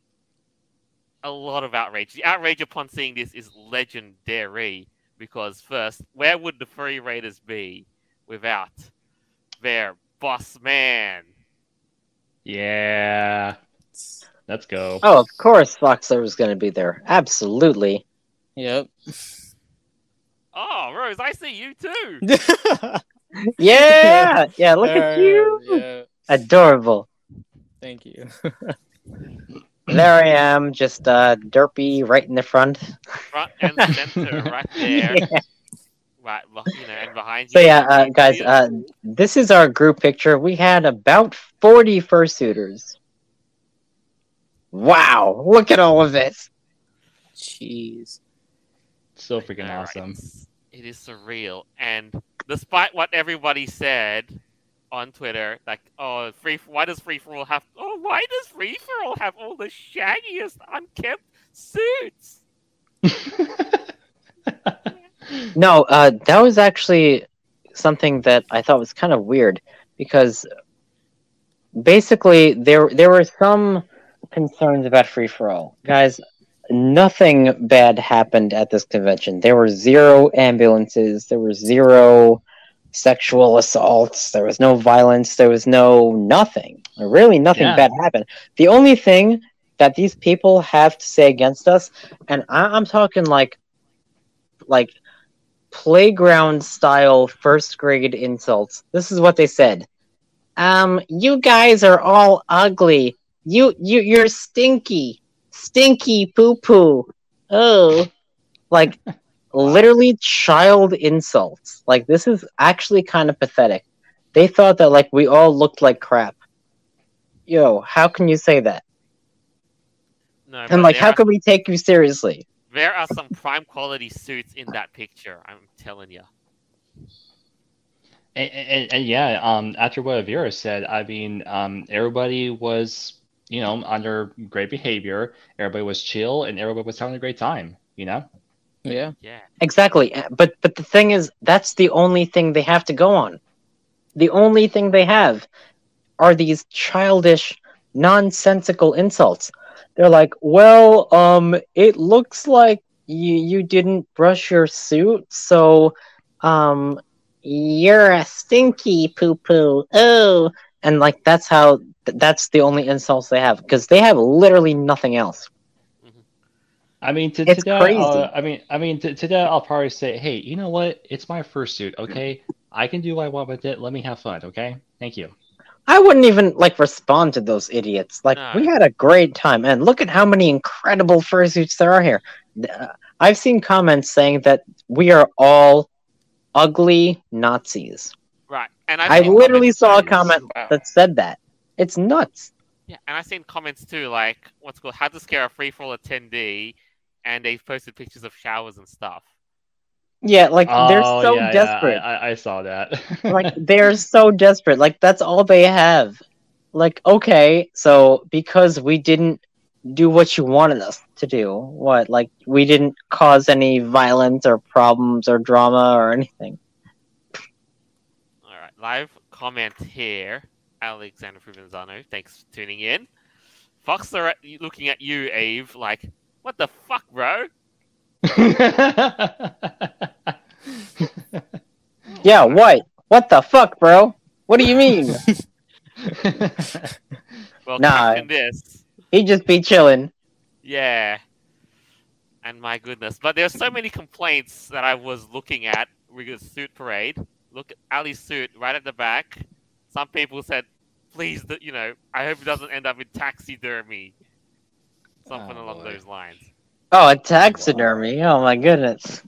a lot of outrage. The outrage upon seeing this is legendary. Because first, where would the Furry Raiders be without their boss man? Yeah. Let's go. Oh, of course Foxler was going to be there. Absolutely. Yep. Oh, Rose, I see you too. Yeah. Yeah, look at you. Yeah. Adorable. Thank you. There I am, just uh derpy right in the front. front and center, right there, right, beh- you know, and behind So yeah, uh, guys, uh, this is our group picture. We had about 40 fursuiters. Wow, look at all of this. Jeez. So freaking Alright, awesome. it's- It is surreal, and despite what everybody said on Twitter, like, oh, free, why does Free Fur All have? Oh, why does Free Fur All have all the shaggiest unkempt suits? No, uh, that was actually something that I thought was kind of weird because basically there there were some concerns about Free Fur All. Guys, nothing bad happened at this convention. There were zero ambulances, there were zero sexual assaults, there was no violence, there was no nothing. Really nothing Yeah. bad happened. The only thing that these people have to say against us, and I, I'm talking like like playground style first grade insults. This is what they said. Um, you guys are all ugly. You you you're stinky. Stinky poo poo. Oh. Like literally child insults. Like this is actually kind of pathetic. They thought that like we all looked like crap. Yo, how can you say that? No, And like how are, can we take you seriously? there are some prime quality suits in that picture. I'm telling you. And, and, and yeah, um, after what Aeveirra said, I mean, um, everybody was, you know, under great behavior. Everybody was chill, and everybody was having a great time. You know. Yeah. Yeah. Exactly. uh, But but the thing is that's the only thing they have to go on. The only thing they have are these childish nonsensical insults. They're like, "Well, um it looks like you you didn't brush your suit, so um you're a stinky poo-poo. Oh." And like that's how that's the only insults they have because they have literally nothing else. I mean, to, It's crazy. uh, I mean, I mean, to, to that, I'll probably say, hey, you know what? It's my fursuit, okay? I can do what I want with it. Let me have fun, okay? Thank you. I wouldn't even like respond to those idiots. Like No. we had a great time, and look at how many incredible fursuits there are here. Uh, I've seen comments saying that we are all ugly Nazis. Right. And I've I literally saw a comment Wow. that said that. It's nuts. Yeah, and I've seen comments too, like what's called how to scare a Free Fur All attendee, and they've posted pictures of showers and stuff. Yeah, like they're Oh, so yeah, yeah, desperate. I, I, I saw that. like they're so desperate. Like that's all they have. Like okay, so because we didn't do what you wanted us to do, what like we didn't cause any violence or problems or drama or anything. All right, live comment here, Alexander Provenzano. Thanks for tuning in. Fox are at- looking at you, Eve, like, what the fuck, bro? Yeah, what? What the fuck, bro? What do you mean? Well, Nah. in this, he just be chilling. yeah. And my goodness, but there's so many complaints that I was looking at with the suit parade. Look at Ali's suit right at the back. Some people said, "Please, you know, I hope it doesn't end up in taxidermy." Something Oh, along boy. those lines. Oh, a taxidermy. Oh my goodness.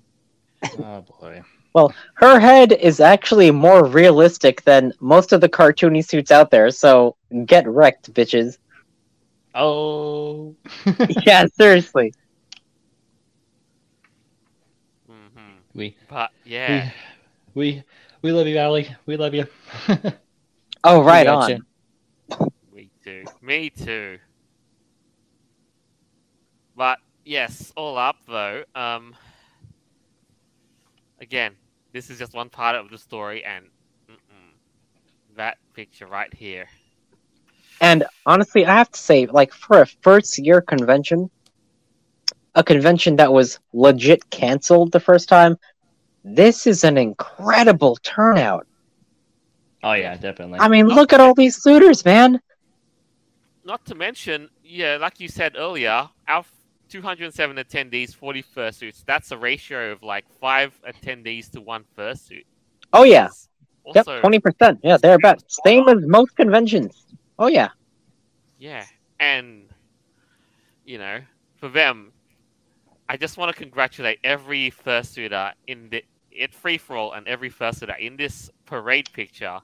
oh boy. Well, her head is actually more realistic than most of the cartoony suits out there, so get wrecked, bitches. Oh. yeah, seriously. hmm we But yeah, we we love you, Allie. We love you. Oh, right Gotcha. on. me too. Me too. But yes, all up though. Um, again, this is just one part of the story, and mm-mm, that picture right here. And honestly, I have to say, like, for a first year convention, a convention that was legit canceled the first time, this is an incredible turnout. oh yeah, definitely. I mean, look at all these suitors, man. Not to mention, yeah, like you said earlier, our 207 attendees, 40 fursuits. That's a ratio of like five attendees to one fursuit. Oh, yeah. Yep, 20%. Yeah, they're about same as most conventions. Oh, yeah. Yeah, and you know, for them, I just want to congratulate every fursuiter in the it Free Fur All and every fursuiter in this parade picture.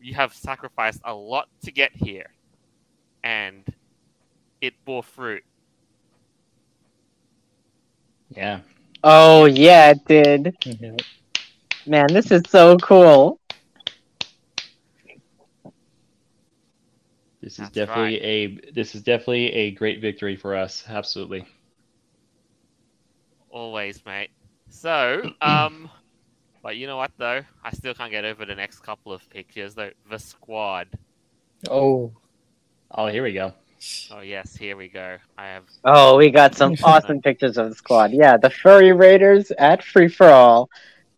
You have sacrificed a lot to get here, and it bore fruit. yeah. Oh, yeah, it did. Man, this is so cool. This is That's definitely a this is definitely a great victory for us. Absolutely. Always, mate. So, um, but you know what though? I still can't get over the next couple of pictures though. The squad. Oh, Oh, here we go. Oh yes, here we go. I have Oh, we got some awesome pictures of the squad. Yeah, the furry raiders at Free Fur All.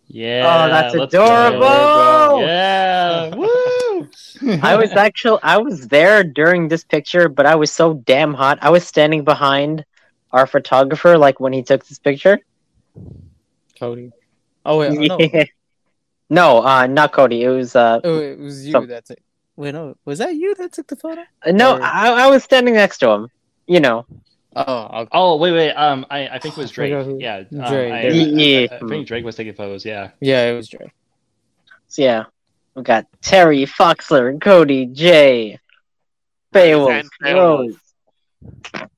Yeah. Oh, that's let's go. adorable! Yeah. Woo! I was actually I was there during this picture, but I was so damn hot. I was standing behind our photographer, like when he took this picture. Cody. Oh wait, oh, no. Yeah. No, uh, not Cody. It was uh, Oh, it was you Some- that took. Wait, no, was that you that took the photo? no. Or- I, I was standing next to him. You know. Oh, okay. Oh wait, wait. Um, I, I think it was Drake. Yeah, um, Drake, I, I- yeah. I, I think Drake was taking photos. Yeah. yeah, it was Drake. So yeah, we got Terry Foxler, Cody J, Behawolf, Behawolf. Rose.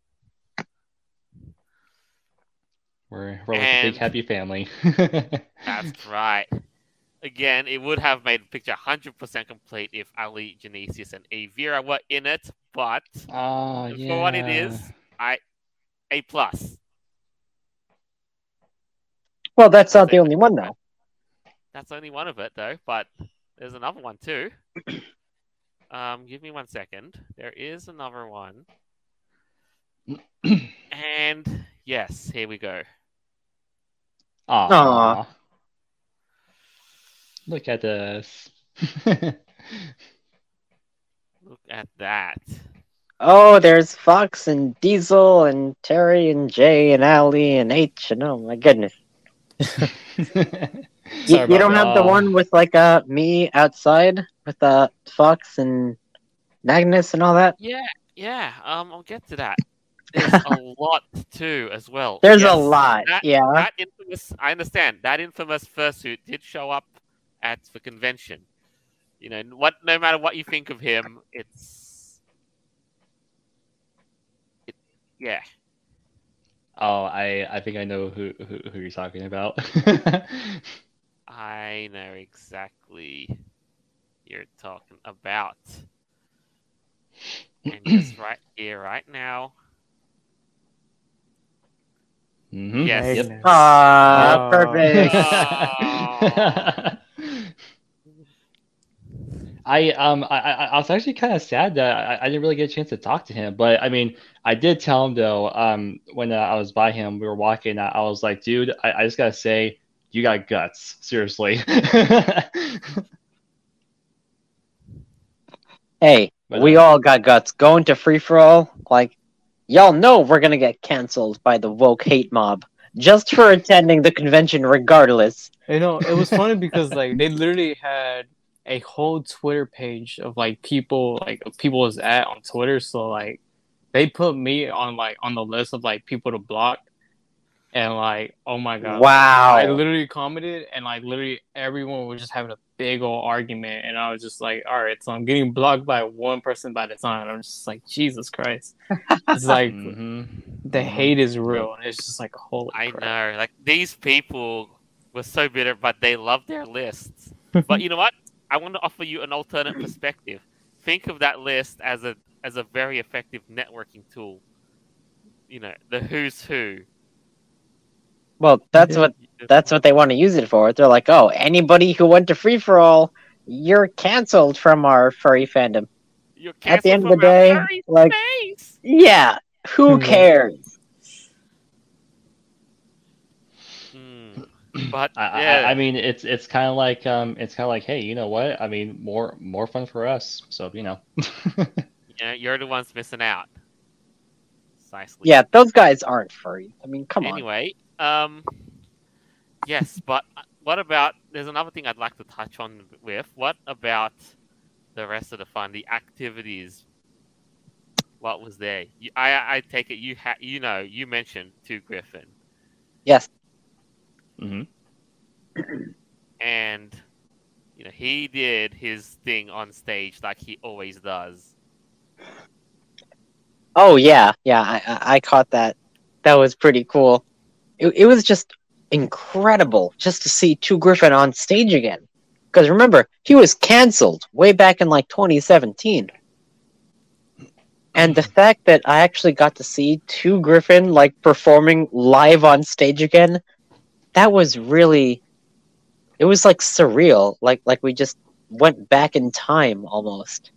We're we're like a big happy family. That's right. Again, it would have made the picture 100% complete if Ali, Genesius, and Aeveirra were in it, but Oh yeah. for what it is, I A plus. Well, that's not the only one though. That's only one of it though, but there's another one too. Um, give me one second. There is another one, and yes, here we go. Aw. Aw. Look at this. Look at that. oh, there's Fox and Diesel and Terry and Jay and Ali and H and oh my goodness. You, you don't that. have the Oh. one with like uh me outside with uh Fox and Magnus and all that. Yeah, yeah. Um, I'll get to that. There's a lot too, as well. There's a lot. That, yeah. that infamous. I understand that infamous fursuit did show up at the convention. You know what? No matter what you think of him, it's. It, yeah. oh, I I think I know who who, who you're talking about. I know exactly you're talking about. And it's right here, right now. Mhm. Yes. Yep. Ah, Oh. perfect. I um I, I I was actually kind of sad that I, I didn't really get a chance to talk to him, but I mean I did tell him though um when uh, I was by him we were walking I, I was like dude I, I just gotta say you got guts seriously. Hey, But, we uh, all got guts. Going to Free Fur All, like y'all know we're gonna get canceled by the woke hate mob just for attending the convention regardless. You know, it was funny because like they literally had a whole Twitter page of like people like people was at on Twitter. So like they put me on like on the list of like people to block, and like oh my god, Wow. I literally commented and like literally everyone was just having a big old argument, and I was just like, all right, so I'm getting blocked by one person by the time. I'm just like Jesus Christ, it's like mhm. the hate is real, and it's just like holy. I crap. know. Like these people were so bitter, but they love their lists. but you know what? I want to offer you an alternate perspective. Think of that list as a as a very effective networking tool. You know, the who's who. Well, that's what that's what they want to use it for. They're like, oh, anybody who went to Free Fur All, you're canceled from our furry fandom. You're At the end of the day, like- space. Yeah, who Hmm. cares? Hmm. But I, I- yeah, I, I mean it's it's kind of like um it's kind of like hey you know what I mean more more fun for us so you know yeah, you're the ones missing out. Precisely. Yeah, those guys aren't furry. I mean, come on. anyway, um, yes, but uh, what about? There's another thing I'd like to touch on with. What about the rest of the fun, the activities? What was there? You, I I take it you ha- you know you mentioned 2 Gryphon, Yes. hmm and you know he did his thing on stage like he always does. Oh yeah, yeah, I, I I caught that. That was pretty cool. It, it was just incredible just to see 2 Gryphon on stage again. Because remember, he was canceled way back in like 2017. And the fact that I actually got to see 2 Gryphon like performing live on stage again, that was really it was like surreal. Like like we just went back in time almost.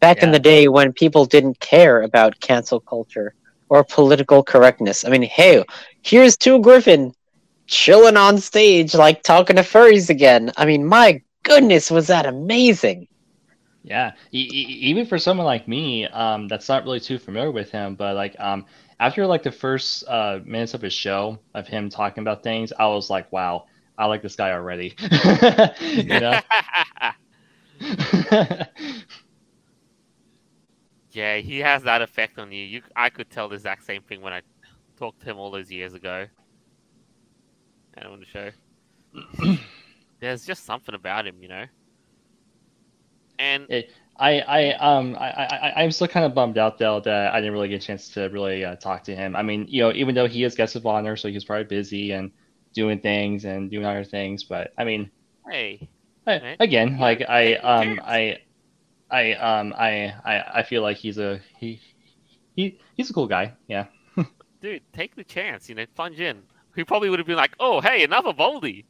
Back in the day when people didn't care about cancel culture or political correctness. I mean, hey, here's 2 Gryphon chilling on stage, like talking to furries again. I mean, my goodness, was that amazing? Yeah, e- e- even for someone like me, um, that's not really too familiar with him, but like, um, after like the first uh minutes of his show of him talking about things, I was like, wow, I like this guy already. You know? yeah, he has that effect on you. You, I could tell the exact same thing when I talked to him all those years ago. And on the show, there's just something about him, you know. And I, I, um, I, I, I'm still kind of bummed out though that I didn't really get a chance to really uh, talk to him. I mean, you know, even though he is guest of honor, so he's probably busy and doing things and doing other things, but I mean, hey, I, again, like I, um. I, I, um, I, I, I feel like he's a he, he, he's a cool guy. Yeah. dude, take the chance, you know, plunge in. He probably would have been like, "Oh, hey, another Voldy."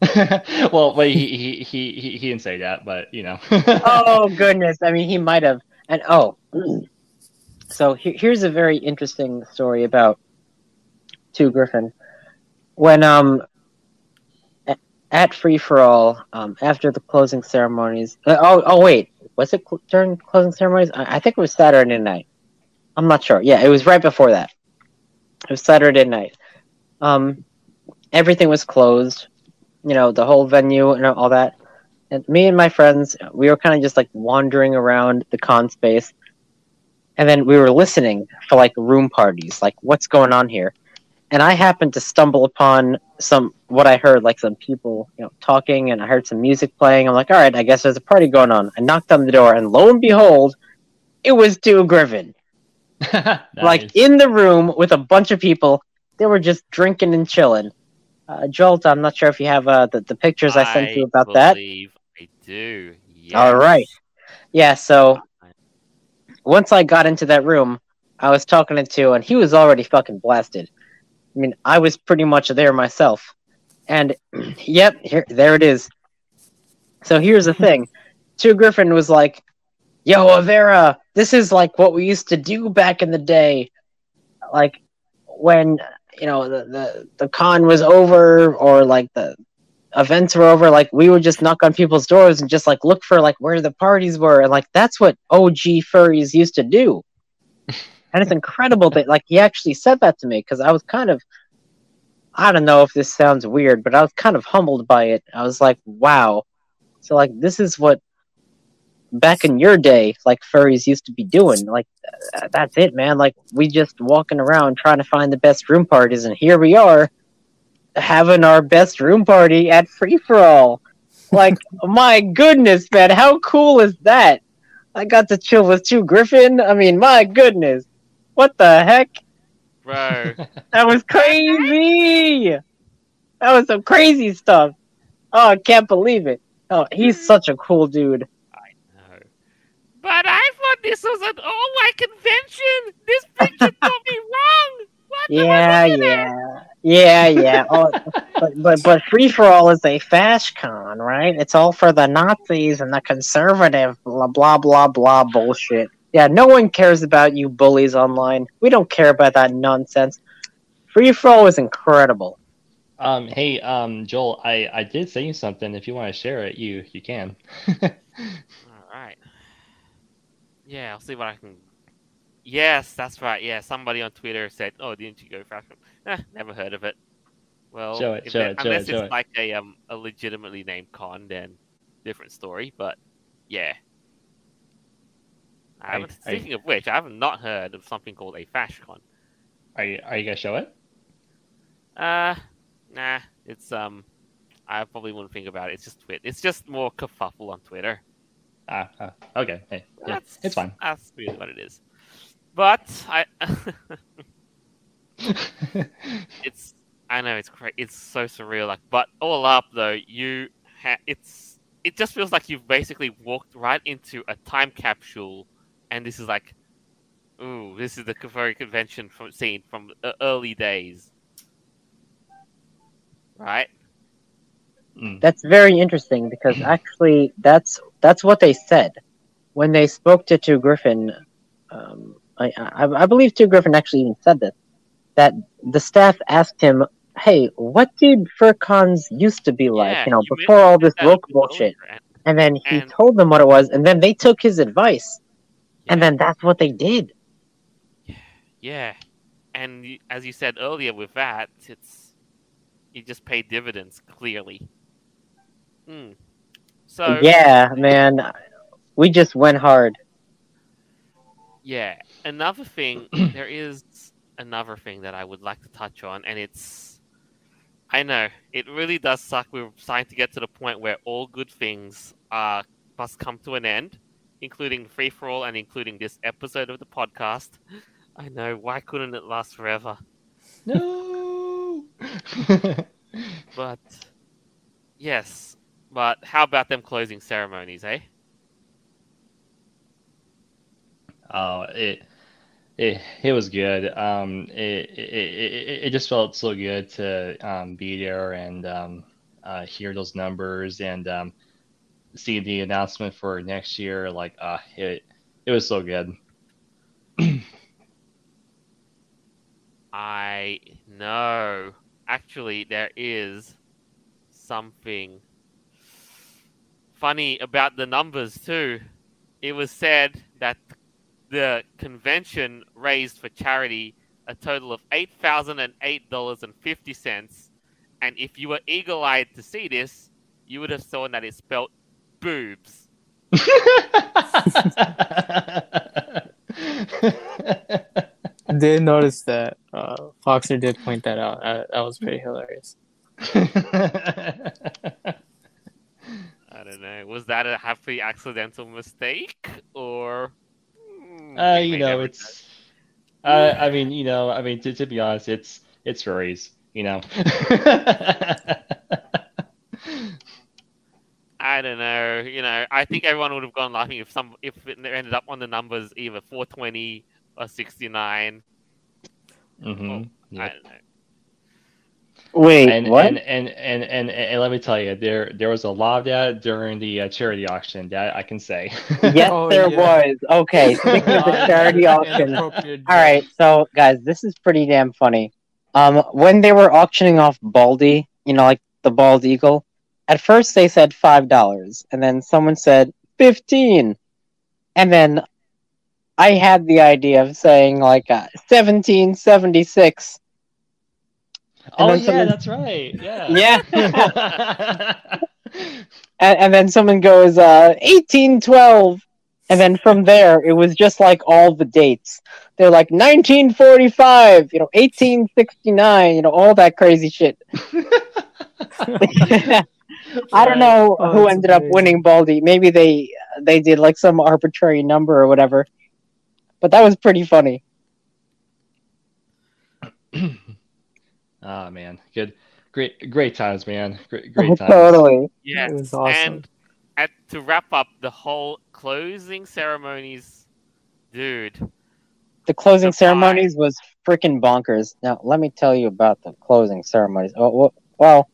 well, but he, he, he, he, he didn't say that, but you know. oh goodness i mean he might have and oh so he- here's a very interesting story about 2 Gryphon when um a- at Free Fur All um after the closing ceremonies uh, oh oh wait was it during closing ceremonies? I, I think it was Saturday night. I'm not sure. Yeah, it was right before that. It was Saturday night. Um, everything was closed. You know, the whole venue and all that. And me and my friends, we were kind of just like wandering around the con space, and then we were listening for like room parties, like what's going on here. And I happened to stumble upon some what I heard, like some people, you know, talking, and I heard some music playing. I'm like, all right, I guess there's a party going on. I knocked on the door, and lo and behold, it was 2 Gryphon like in the room with a bunch of people. They were just drinking and chilling. Uh, Jolt, I'm not sure if you have uh, the, the pictures I sent you about that. believe I do. Yes. All right. Yeah, so once I got into that room, I was talking to and he was already fucking blasted. I mean, I was pretty much there myself. And yep, here there it is. So here's the thing. 2 Gryphon was like, Yo, Aeveirra, this is like what we used to do back in the day. Like when you know the, the, the con was over or like the events were over, like we would just knock on people's doors and just like look for like where the parties were and like that's what OG furries used to do. And it's incredible that like he actually said that to me because I was kind of I don't know if this sounds weird, but I was kind of humbled by it. I was like, wow. So like this is what back in your day like furries used to be doing. Like that's it, man. Like we just walking around trying to find the best room parties and here we are having our best room party at Free Fur All. Like my goodness, man, how cool is that? I got to chill with 2 Gryphon. I mean, my goodness. What the heck? Bro. That was crazy. That was some crazy stuff. Oh, I can't believe it. Oh, he's mm-hmm. such a cool dude. No. But I thought this was an all-white convention. This picture got me wrong. What the Yeah, fuck yeah, yeah, yeah. Oh, but but but Free Fur All is a fash con, right? It's all for the Nazis and the conservative blah blah blah blah bullshit. Yeah, no one cares about you bullies online. We don't care about that nonsense. Free Fur All is incredible. Um, hey, um, Jolt, I, I did say you something. If you want to share it, you you can. All right. Yeah, I'll see what I can. Yes, that's right. Yeah, somebody on Twitter said, "Oh, didn't you go fashion?" Eh, never heard of it. Well, Show it, show that- it, show unless it, show it's it. like a um a legitimately named con, then different story. But yeah, I I- haven't, I- speaking of which, I have not heard of something called a FashCon. Are you are you gonna show it? Uh, nah, it's um, I probably wouldn't think about it. It's just Twitter. It's just more kerfuffle on Twitter. Ah, ah, okay. Hey, yeah, That's it's fine. That's really what it is. But I, it's I know it's cra- it's so surreal. Like, but all up though, you ha- it's it just feels like you've basically walked right into a time capsule, and this is like, ooh, this is the very convention from scene from the early days, right? Mm. That's very interesting because actually, that's that's what they said when they spoke to 2 Gryphon. Um, I, I I believe 2 Gryphon actually even said this that the staff asked him, "Hey, what did FurCons used to be like? Yeah, you know, you before all this That woke bullshit." and- And then he And- told them what it was, and then they took his advice, and then that's what they did. Yeah, and as you said earlier, with that, it's you just pay dividends clearly. Hmm. So yeah, man, we just went hard. yeah, another thing. there is another thing that I would like to touch on, and it's. I know it really does suck. We're starting to get to the point where all good things uh, must come to an end, including Free Fur All and including this episode of the podcast. I know. Why couldn't it last forever? No. But yes, but how about them closing ceremonies, eh? Oh, it it it was good. Um, it it, it it just felt so good to um be there and um uh hear those numbers and um see the announcement for next year. Like, uh, it it was so good. I know. Actually, there is something funny about the numbers too. it was said that the convention raised for charity a total of eight thousand and eight dollars and fifty cents, and if you were eagle-eyed to see this, you would have seen that it spelt boobs. I did notice that. Uh, Foxler did point that out. Uh, that was pretty hilarious. I don't know. Was that a happy accidental mistake, or? Hmm, uh, you know, never it's. Uh, I mean, you know, I mean, to, to be honest, it's it's furries, you know. I don't know. You know, I think everyone would have gone laughing if some if it ended up on the numbers either 420 or 69. Mm-hmm. I don't know. Wait, And, what? and, and and and and let me tell you, there there was a lot of that during the uh, charity auction. That I can say. yes, Oh, there yeah. was. Okay, speaking of the charity auction. All right, so guys, this is pretty damn funny. Um, when they were auctioning off Baldy, you know, like the bald eagle, at first they said five dollars, and then someone said fifteen, and then I had the idea of saying like uh, seventeen seventy six. oh yeah, someone- that's right. Yeah. Yeah, and, and then someone goes uh, eighteen twelve, and then from there it was just like all the dates. They're like nineteen forty five, you know, eighteen sixty nine, you know, all that crazy shit. I don't know Oh, who that's ended up winning Baldy. Maybe they they did like some arbitrary number or whatever. But that was pretty funny. oh man, good, great, great times, man. Great, great times. totally. Yes. It was awesome. And at, to wrap up the whole closing ceremonies, dude. The closing The pie. ceremonies was freaking bonkers. Now, let me tell you about the closing ceremonies. Oh, well, well,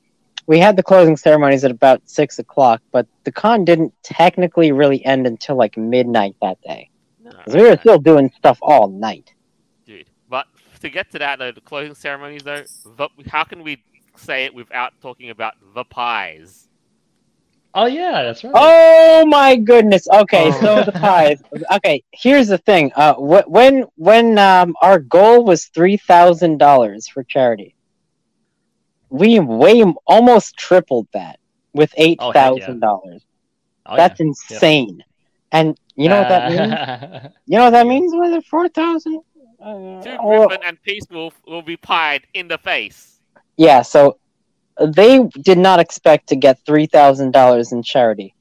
we had the closing ceremonies at about six o'clock, but the con didn't technically really end until like midnight that day. 'Cause we were still doing stuff all night. dude. But to get to that, though, the closing ceremonies, though, the, how can we say it without talking about the pies? Oh yeah, that's right. Oh my goodness. Okay, Oh. so the pies. Okay, here's the thing. Uh, wh- when when um our goal was three thousand dollars for charity, we way almost tripled that with eight Oh, heck yeah. dollars. Oh, That's insane. And you know what that means? means? You know what that means? Was it four thousand? Uh, Two oh, Gryphon and Peace Wolf will be pied in the face. yeah. So uh, they did not expect to get three thousand dollars in charity.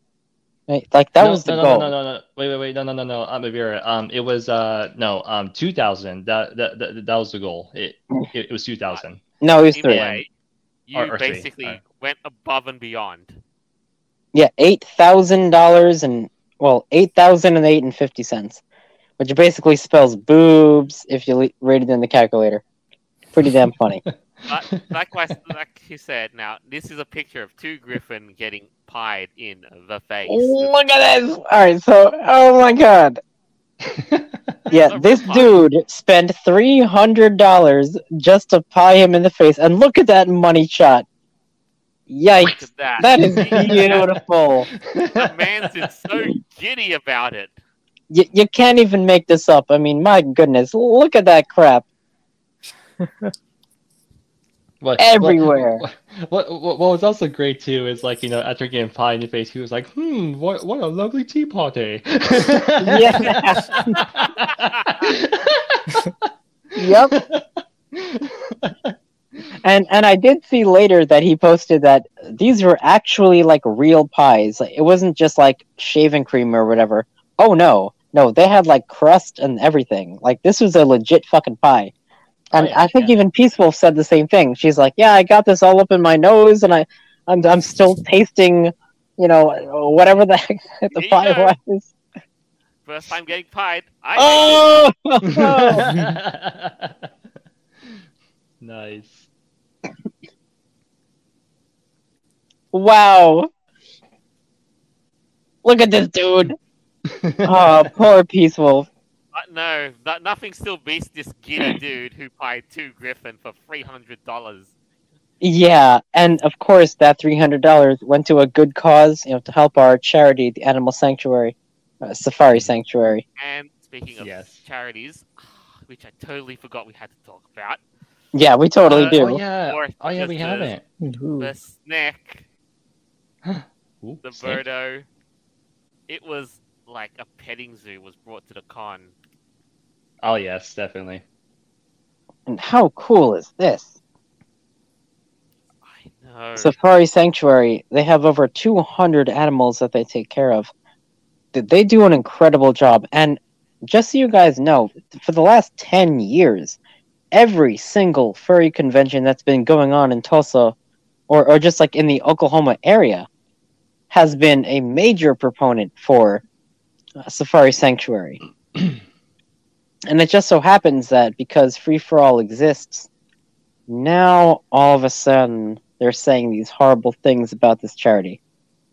Right? Like that no, was the no, goal. No, no, no, no, wait, wait, wait, no, no, no, no, I'm Aeveirra. Um, it was uh, no, um, two thousand. That, that that that was the goal. It it, it was two thousand. No, it was three. way, you Or- or basically alright. went above and beyond. Yeah, eight thousand dollars and well, eight thousand and eight and fifty cents, which basically spells boobs if you le- read it in the calculator. Pretty damn funny. But like, I, like you said, now this is a picture of two Gryphon getting pied in the face. Look at this! All right, so oh my god, yeah, this dude spent three hundred dollars just to pie him in the face, and look at that money shot. Look Yikes! at that. That is beautiful. the man's been so giddy about it. You, you can't even make this up. I mean, my goodness, look at that crap. What, Everywhere. What, what, what, what was also great too is like you know after getting pie in the face, he was like, "Hmm, what what a lovely tea party." Yep. And and I did see later that he posted that these were actually like real pies. Like, it wasn't just like shaving cream or whatever. Oh no, no, they had like crust and everything. Like this was a legit fucking pie. And I think yeah. even Peaceful said the same thing. She's like, "Yeah, I got this all up in my nose, and I, I'm, I'm still tasting, you know, whatever the heck the There pie go. was." First time getting pied. I Oh, nice. wow! Look at this dude. Oh, poor Peaceful. No, that, nothing still beats this giddy dude who paid two Gryphon for three hundred dollars. Yeah, and of course that three hundred dollars went to a good cause, you know, to help our charity, the Animal Sanctuary. uh, Safari Sanctuary. And speaking of Yes. charities, which I totally forgot we had to talk about, Yeah, we totally Uh, do. Oh yeah. Or Oh yeah, we haven't. Ooh. the snack, Ooh, the snake. Birdo, it was like a petting zoo was brought to the con. Oh yes, definitely. And how cool is this? I know. Safari Sanctuary, they have over 200 animals that they take care of. Th- They do an incredible job. And just so you guys know, for the last 10 years, every single furry convention that's been going on in Tulsa or, or just like in the Oklahoma area has been a major proponent for uh, Safari Sanctuary. and it just so happens that because Free Fur All exists, now all of a sudden they're saying these horrible things about this charity.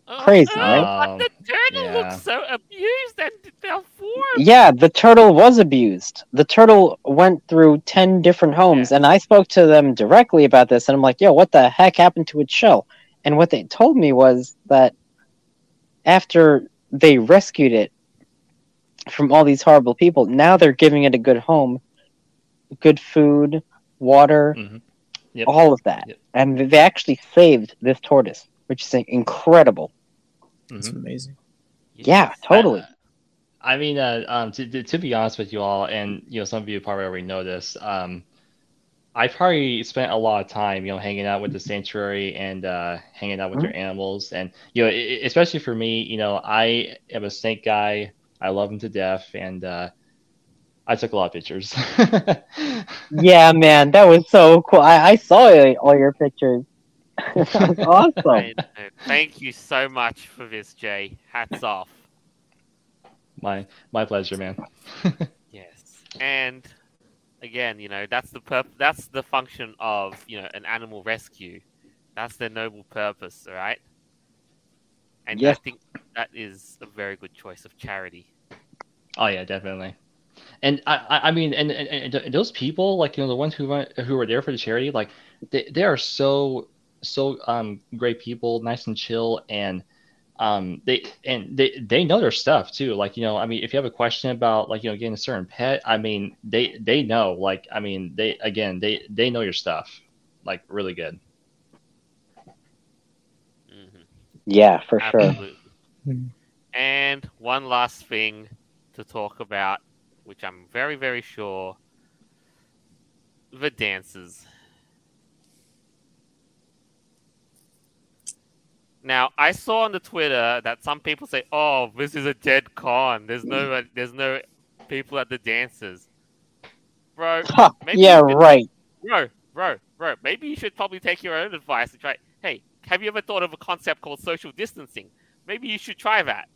Oh, crazy, oh, right? but the turtle yeah. looks so abused and malformed. Yeah, the turtle was abused. The turtle went through 10 different homes, Yeah. and I spoke to them directly about this, and I'm like, yo, what the heck happened to its shell? And what they told me was that after they rescued it from all these horrible people, now they're giving it a good home, good food, water, Mhm. Yep. all of that. Yep. And they actually saved this tortoise, which is incredible. It's Mhm. amazing. Yeah, totally. Uh, I mean, uh, um, to, to, to be honest with you all, and you know, some of you probably already know this. Um, I probably spent a lot of time, you know, hanging out with the sanctuary and uh, hanging out with their animals, and you know, i- i- especially for me, you know, I am a snake guy. I love them to death, and uh, I took a lot of pictures. Yeah, man, that was so cool. I, I saw all your pictures. that was awesome. Thank you so much for this, Jay. Hats off. my my pleasure, man. Yes. And again, you know, that's the purp- that's the function of, you know, an animal rescue. That's their noble purpose, all right? And Yes. I think that is a very good choice of charity. Oh yeah, definitely. And I, I- I mean, and, and, and those people, like you know, the ones who went, who were there for the charity, like they, they are so so um great people, nice and chill, and um they and they they know their stuff too. Like you know, I mean, if you have a question about like you know getting a certain pet, I mean, they they know. Like I mean, they again they they know your stuff, like really good. hmm Yeah, for sure. Absolutely. Hmm. And one last thing to talk about, which I'm very, very sure the dances. Now, I saw on the Twitter that some people say, "Oh, this is a dead con. There's no, mm. there's no people at the dances." Bro, maybe yeah, you could- right. bro, bro, bro. Maybe you should probably take your own advice and try. Hey, have you ever thought of a concept called social distancing? Maybe you should try that.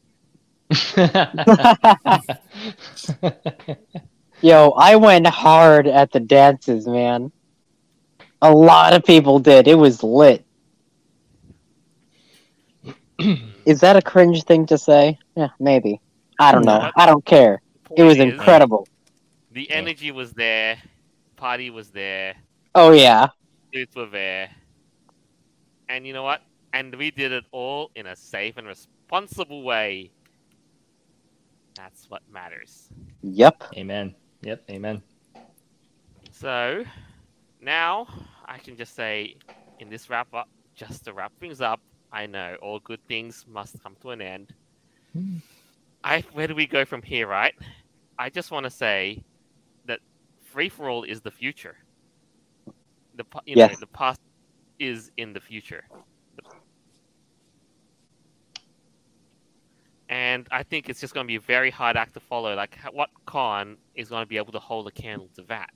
Yo, I went hard at the dances, man. A lot of people did. It was lit. Is that a cringe thing to say? Yeah, maybe. I don't know. I don't care. It was incredible. The energy was there, party was there, Oh yeah. dudes were there, and you know what? And we did it all in a safe and responsible way. That's what matters. Yep. amen. Yep. Amen. So now I can just say, in this wrap up, just to wrap things up, I know all good things must come to an end. Hmm. I where do we go from here, right? I just want to say that Free Fur All is the future. The pa- you know the past is in the future. And I think it's just going to be a very hard act to follow. Like, what con is going to be able to hold a candle to that?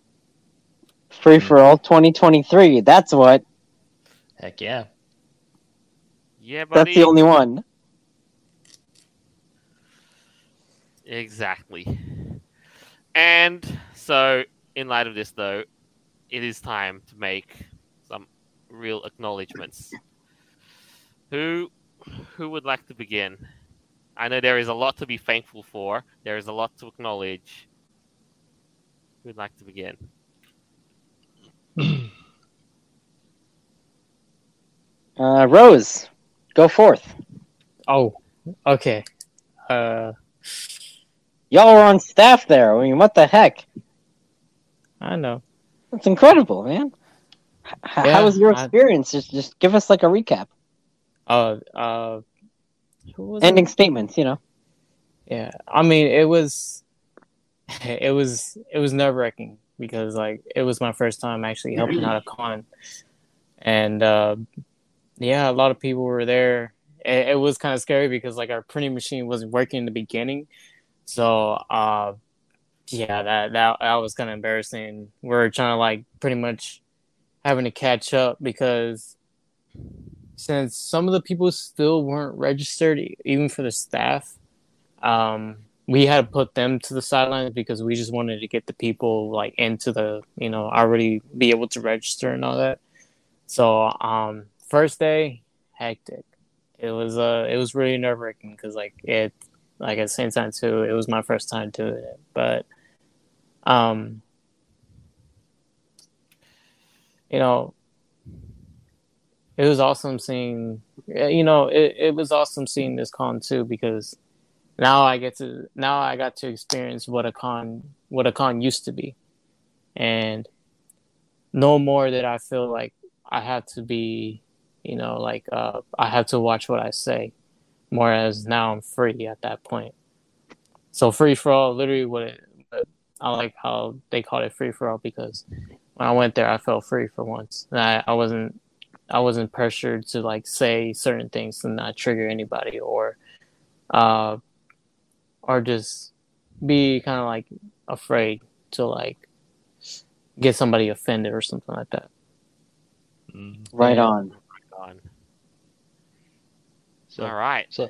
Free mm. for all 2023. That's what. Heck yeah. Yeah, buddy. That's the only one. Exactly. And so, in light of this, though, it is time to make some real acknowledgements. Who, who would like to begin? I know there is a lot to be thankful for. There is a lot to acknowledge. Who would like to begin? Uh, Rose, go forth. Oh, okay. Uh, Y'all were on staff there. I mean, what the heck? I know. That's incredible, man. H- Yeah, how was your I- experience? Just, just give us like a recap. Uh, uh, who was Ending it? statements, you know. Yeah, I mean, it was, it was, it was nerve wracking because like it was my first time actually helping out a con, and uh, yeah, a lot of people were there. It, it was kind of scary because like our printing machine wasn't working in the beginning, so uh, yeah, that that that was kind of embarrassing. We're trying to like pretty much having to catch up because since some of the people still weren't registered, even for the staff, um, we had to put them to the sidelines because we just wanted to get the people like into the, you know, already be able to register and all that. So, um, first day, hectic. It was uh, it was really nerve wracking because like it, like at the same time too, it was my first time doing it, but, um, you know, it was awesome seeing you know it, it was awesome seeing this con too because now i get to now i got to experience what a con what a con used to be. And no more that i feel like i have to be you know like uh i have to watch what i say more as now i'm free at that point. So Free Fur All literally what it i like how they called it Free Fur All because when i went there i felt free for once. And i, I wasn't I wasn't pressured to like say certain things to not trigger anybody or uh or just be kind of like afraid to like get somebody offended or something like that. Mm. Right Yeah. on. On. So, All right. so,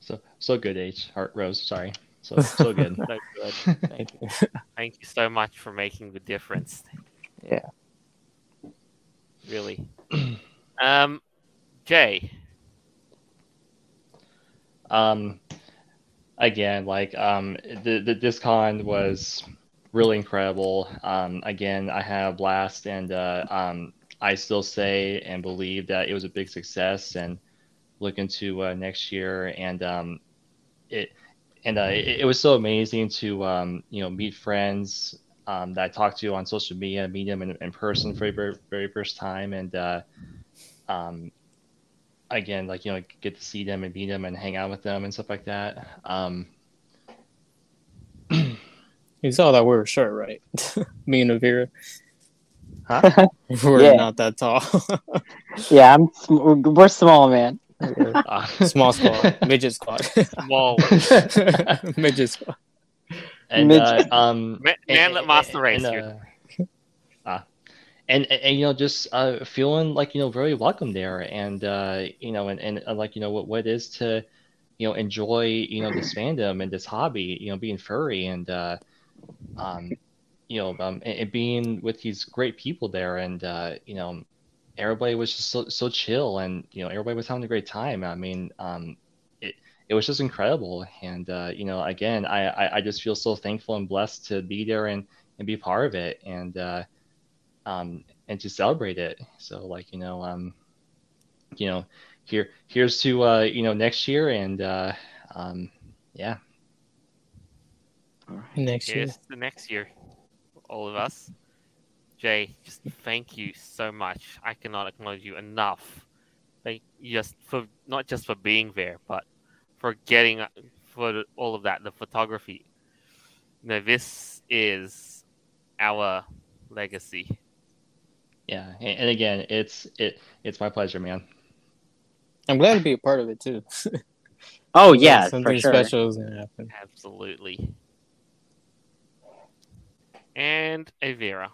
so, so good, H. Heart Rose. Sorry. So, so good. So good. Thank you. Thank you so much for making the difference. Yeah. Really. um, Jay. um again like um the, the this con was really incredible um again i had a blast and uh um i still say and believe that it was a big success and look into uh, next year and um it and uh, it, it was so amazing to um you know meet friends um that i talked to on social media meet them in, in person for the very, very first time and uh um again, like you know, get to see them and meet them and hang out with them and stuff like that. Um, You saw that we were short, right? Me and Aeveirra. Huh? we're Yeah. not that tall. Yeah, I'm. sm- We're small, man. uh, Small squad, midget squad, Small. midget squad. and uh, um, Ma- man that master race and, uh. And, and and you know just uh feeling like you know very welcome there and uh you know and and uh, like you know what what it is to you know enjoy you know this fandom and this hobby you know being furry and uh um you know um and, and being with these great people there and uh you know everybody was just so so chill and you know everybody was having a great time i mean um it it was just incredible and uh you know again i i, I just feel so thankful and blessed to be there and and be part of it and uh um and to celebrate it so like you know um you know here here's to uh you know next year and uh um yeah Next year. Here's the next year. All of us. Jay, just thank you so much. I cannot acknowledge you enough. Thank you just for not just for being there, but for getting for all of that, the photography. You know, this is our legacy. Yeah and, and again it's it it's my pleasure man I'm glad to be a part of it too. Oh yeah, something for sure. special is gonna happen. Absolutely. And Aeveirra.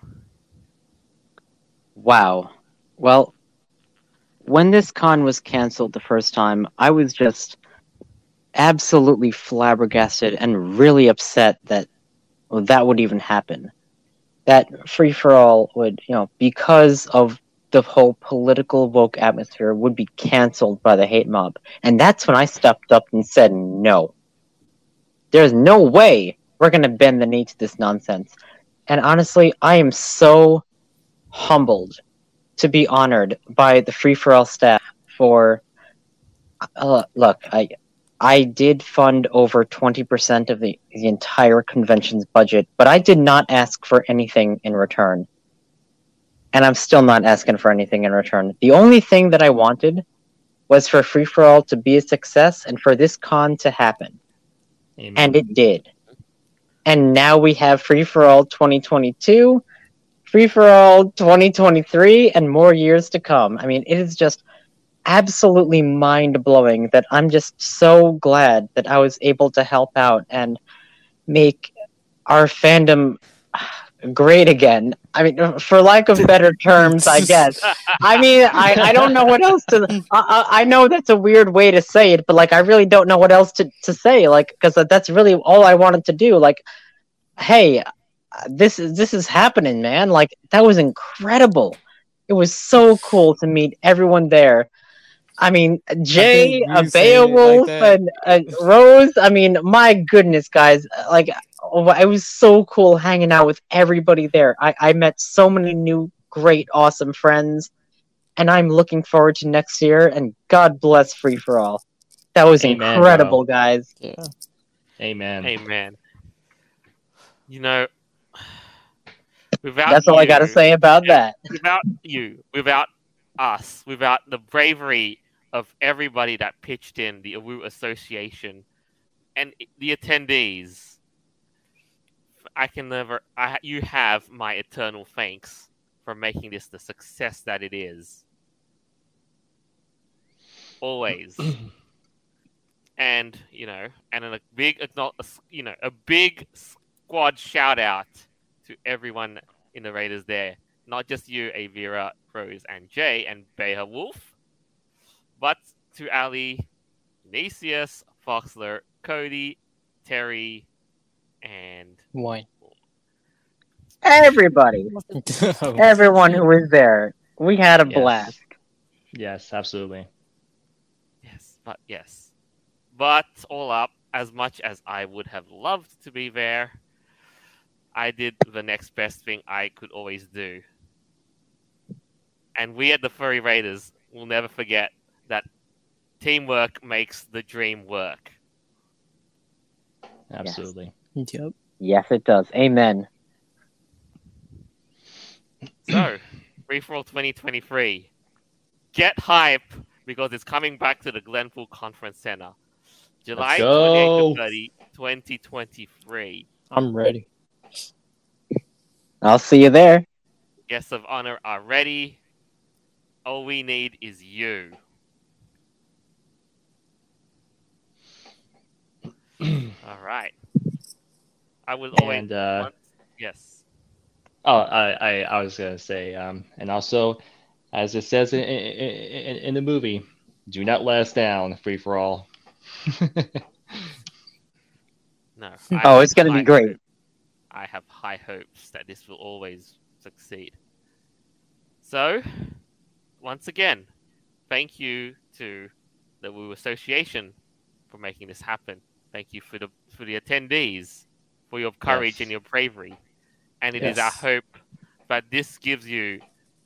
Wow. Well, when this con was canceled the first time, I was just absolutely flabbergasted and really upset that well, that would even happen. That Free Fur All would, you know, because of the whole political woke atmosphere, would be canceled by the hate mob. And that's when I stepped up and said, no. There's no way we're going to bend the knee to this nonsense. And honestly, I am so humbled to be honored by the Free Fur All staff for uh, look i I did fund over 20% of the, the entire convention's budget, but I did not ask for anything in return. And I'm still not asking for anything in return. The only thing that I wanted was for Free Fur All to be a success and for this con to happen. Amen. And it did. And now we have Free Fur All 2022, Free Fur All 2023, and more years to come. I mean, it is just absolutely mind blowing that I'm just so glad that I was able to help out and make our fandom great again. I mean, for lack of better terms, I guess. I mean, I, I don't know what else to. I, I know that's a weird way to say it, but like, I really don't know what else to, to say. Like, because that's really all I wanted to do. Like, hey, this is this is happening, man. Like, that was incredible. It was so cool to meet everyone there. I mean, Jay, you a saying like Behawolf, and uh, Rose. I mean, my goodness, guys! Like, oh, it was so cool hanging out with everybody there. I, I met so many new, great, awesome friends, and I'm looking forward to next year. And God bless Free Fur All. That was Amen, incredible, guys. Yeah. Amen. Amen. You know, without That's all I got to say about that. without you, without us, without the bravery of everybody that pitched in, the AWOO Association, and the attendees, I can never. I you have my eternal thanks for making this the success that it is. Always. and you know, and a big, you know, a big squad shout out to everyone in the Raiders there not just you, Aeveirra, Rose, and Jay, and Behawolf, but to Ali, Nasius, Foxler, Cody, Terry, and Wine. Everybody, everyone who was there, we had a Yes. blast. Yes, absolutely. yes, but yes, but all up, as much as I would have loved to be there, I did the next best thing I could always do. And we at the Furry Raiders will never forget that teamwork makes the dream work. Absolutely. Yep. Yes, it does. Amen. So, Free Fur All 2023. Get hype because it's coming back to the Glenpool Conference Center. July Let's go. 28 to 30, 2023. I'm ready. I'll see you there. Guests of honor are ready. All we need is you. All right. I will always. And uh, yes. oh, I, I, I was gonna say, um, and also, as it says in, in, in, in the movie, do not let us down. Free Fur All. No. I Oh, it's gonna be great. hope- I have high hopes that this will always succeed. So, once again, thank you to the AWOO Association for making this happen. Thank you for the for the attendees for your courage Yes. and your bravery. And it is our hope that this gives you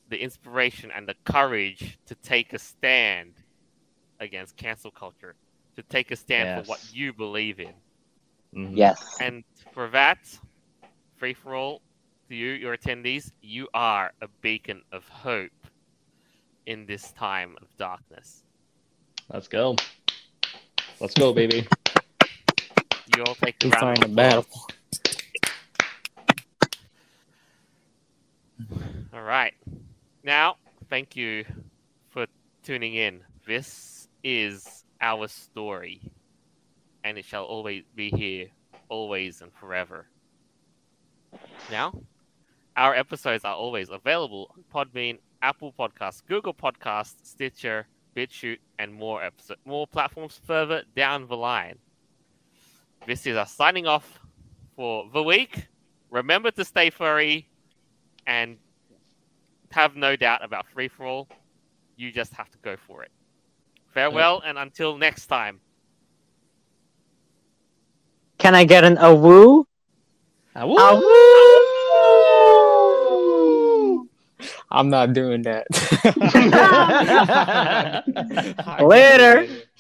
the inspiration and the courage to take a stand against cancel culture, to take a stand for what you believe in. Mhm. Yes. And for that, Free Fur All, to you, your attendees, you are a beacon of hope in this time of darkness. Let's go. Let's go, baby. You all take the We round find a battle. All right. Now, thank you for tuning in. This is our story, and it shall always be here, always and forever. Now, our episodes are always available on Podbean, Apple Podcasts, Google Podcasts, Stitcher, BitChute, and more episode, more platforms further down the line. This is us signing off for the week. Remember to stay furry and have no doubt about Free Fur All. You just have to go for it. Farewell, and until next time. Can I get an a woo? Ah, A woo! I'm not doing that. Later.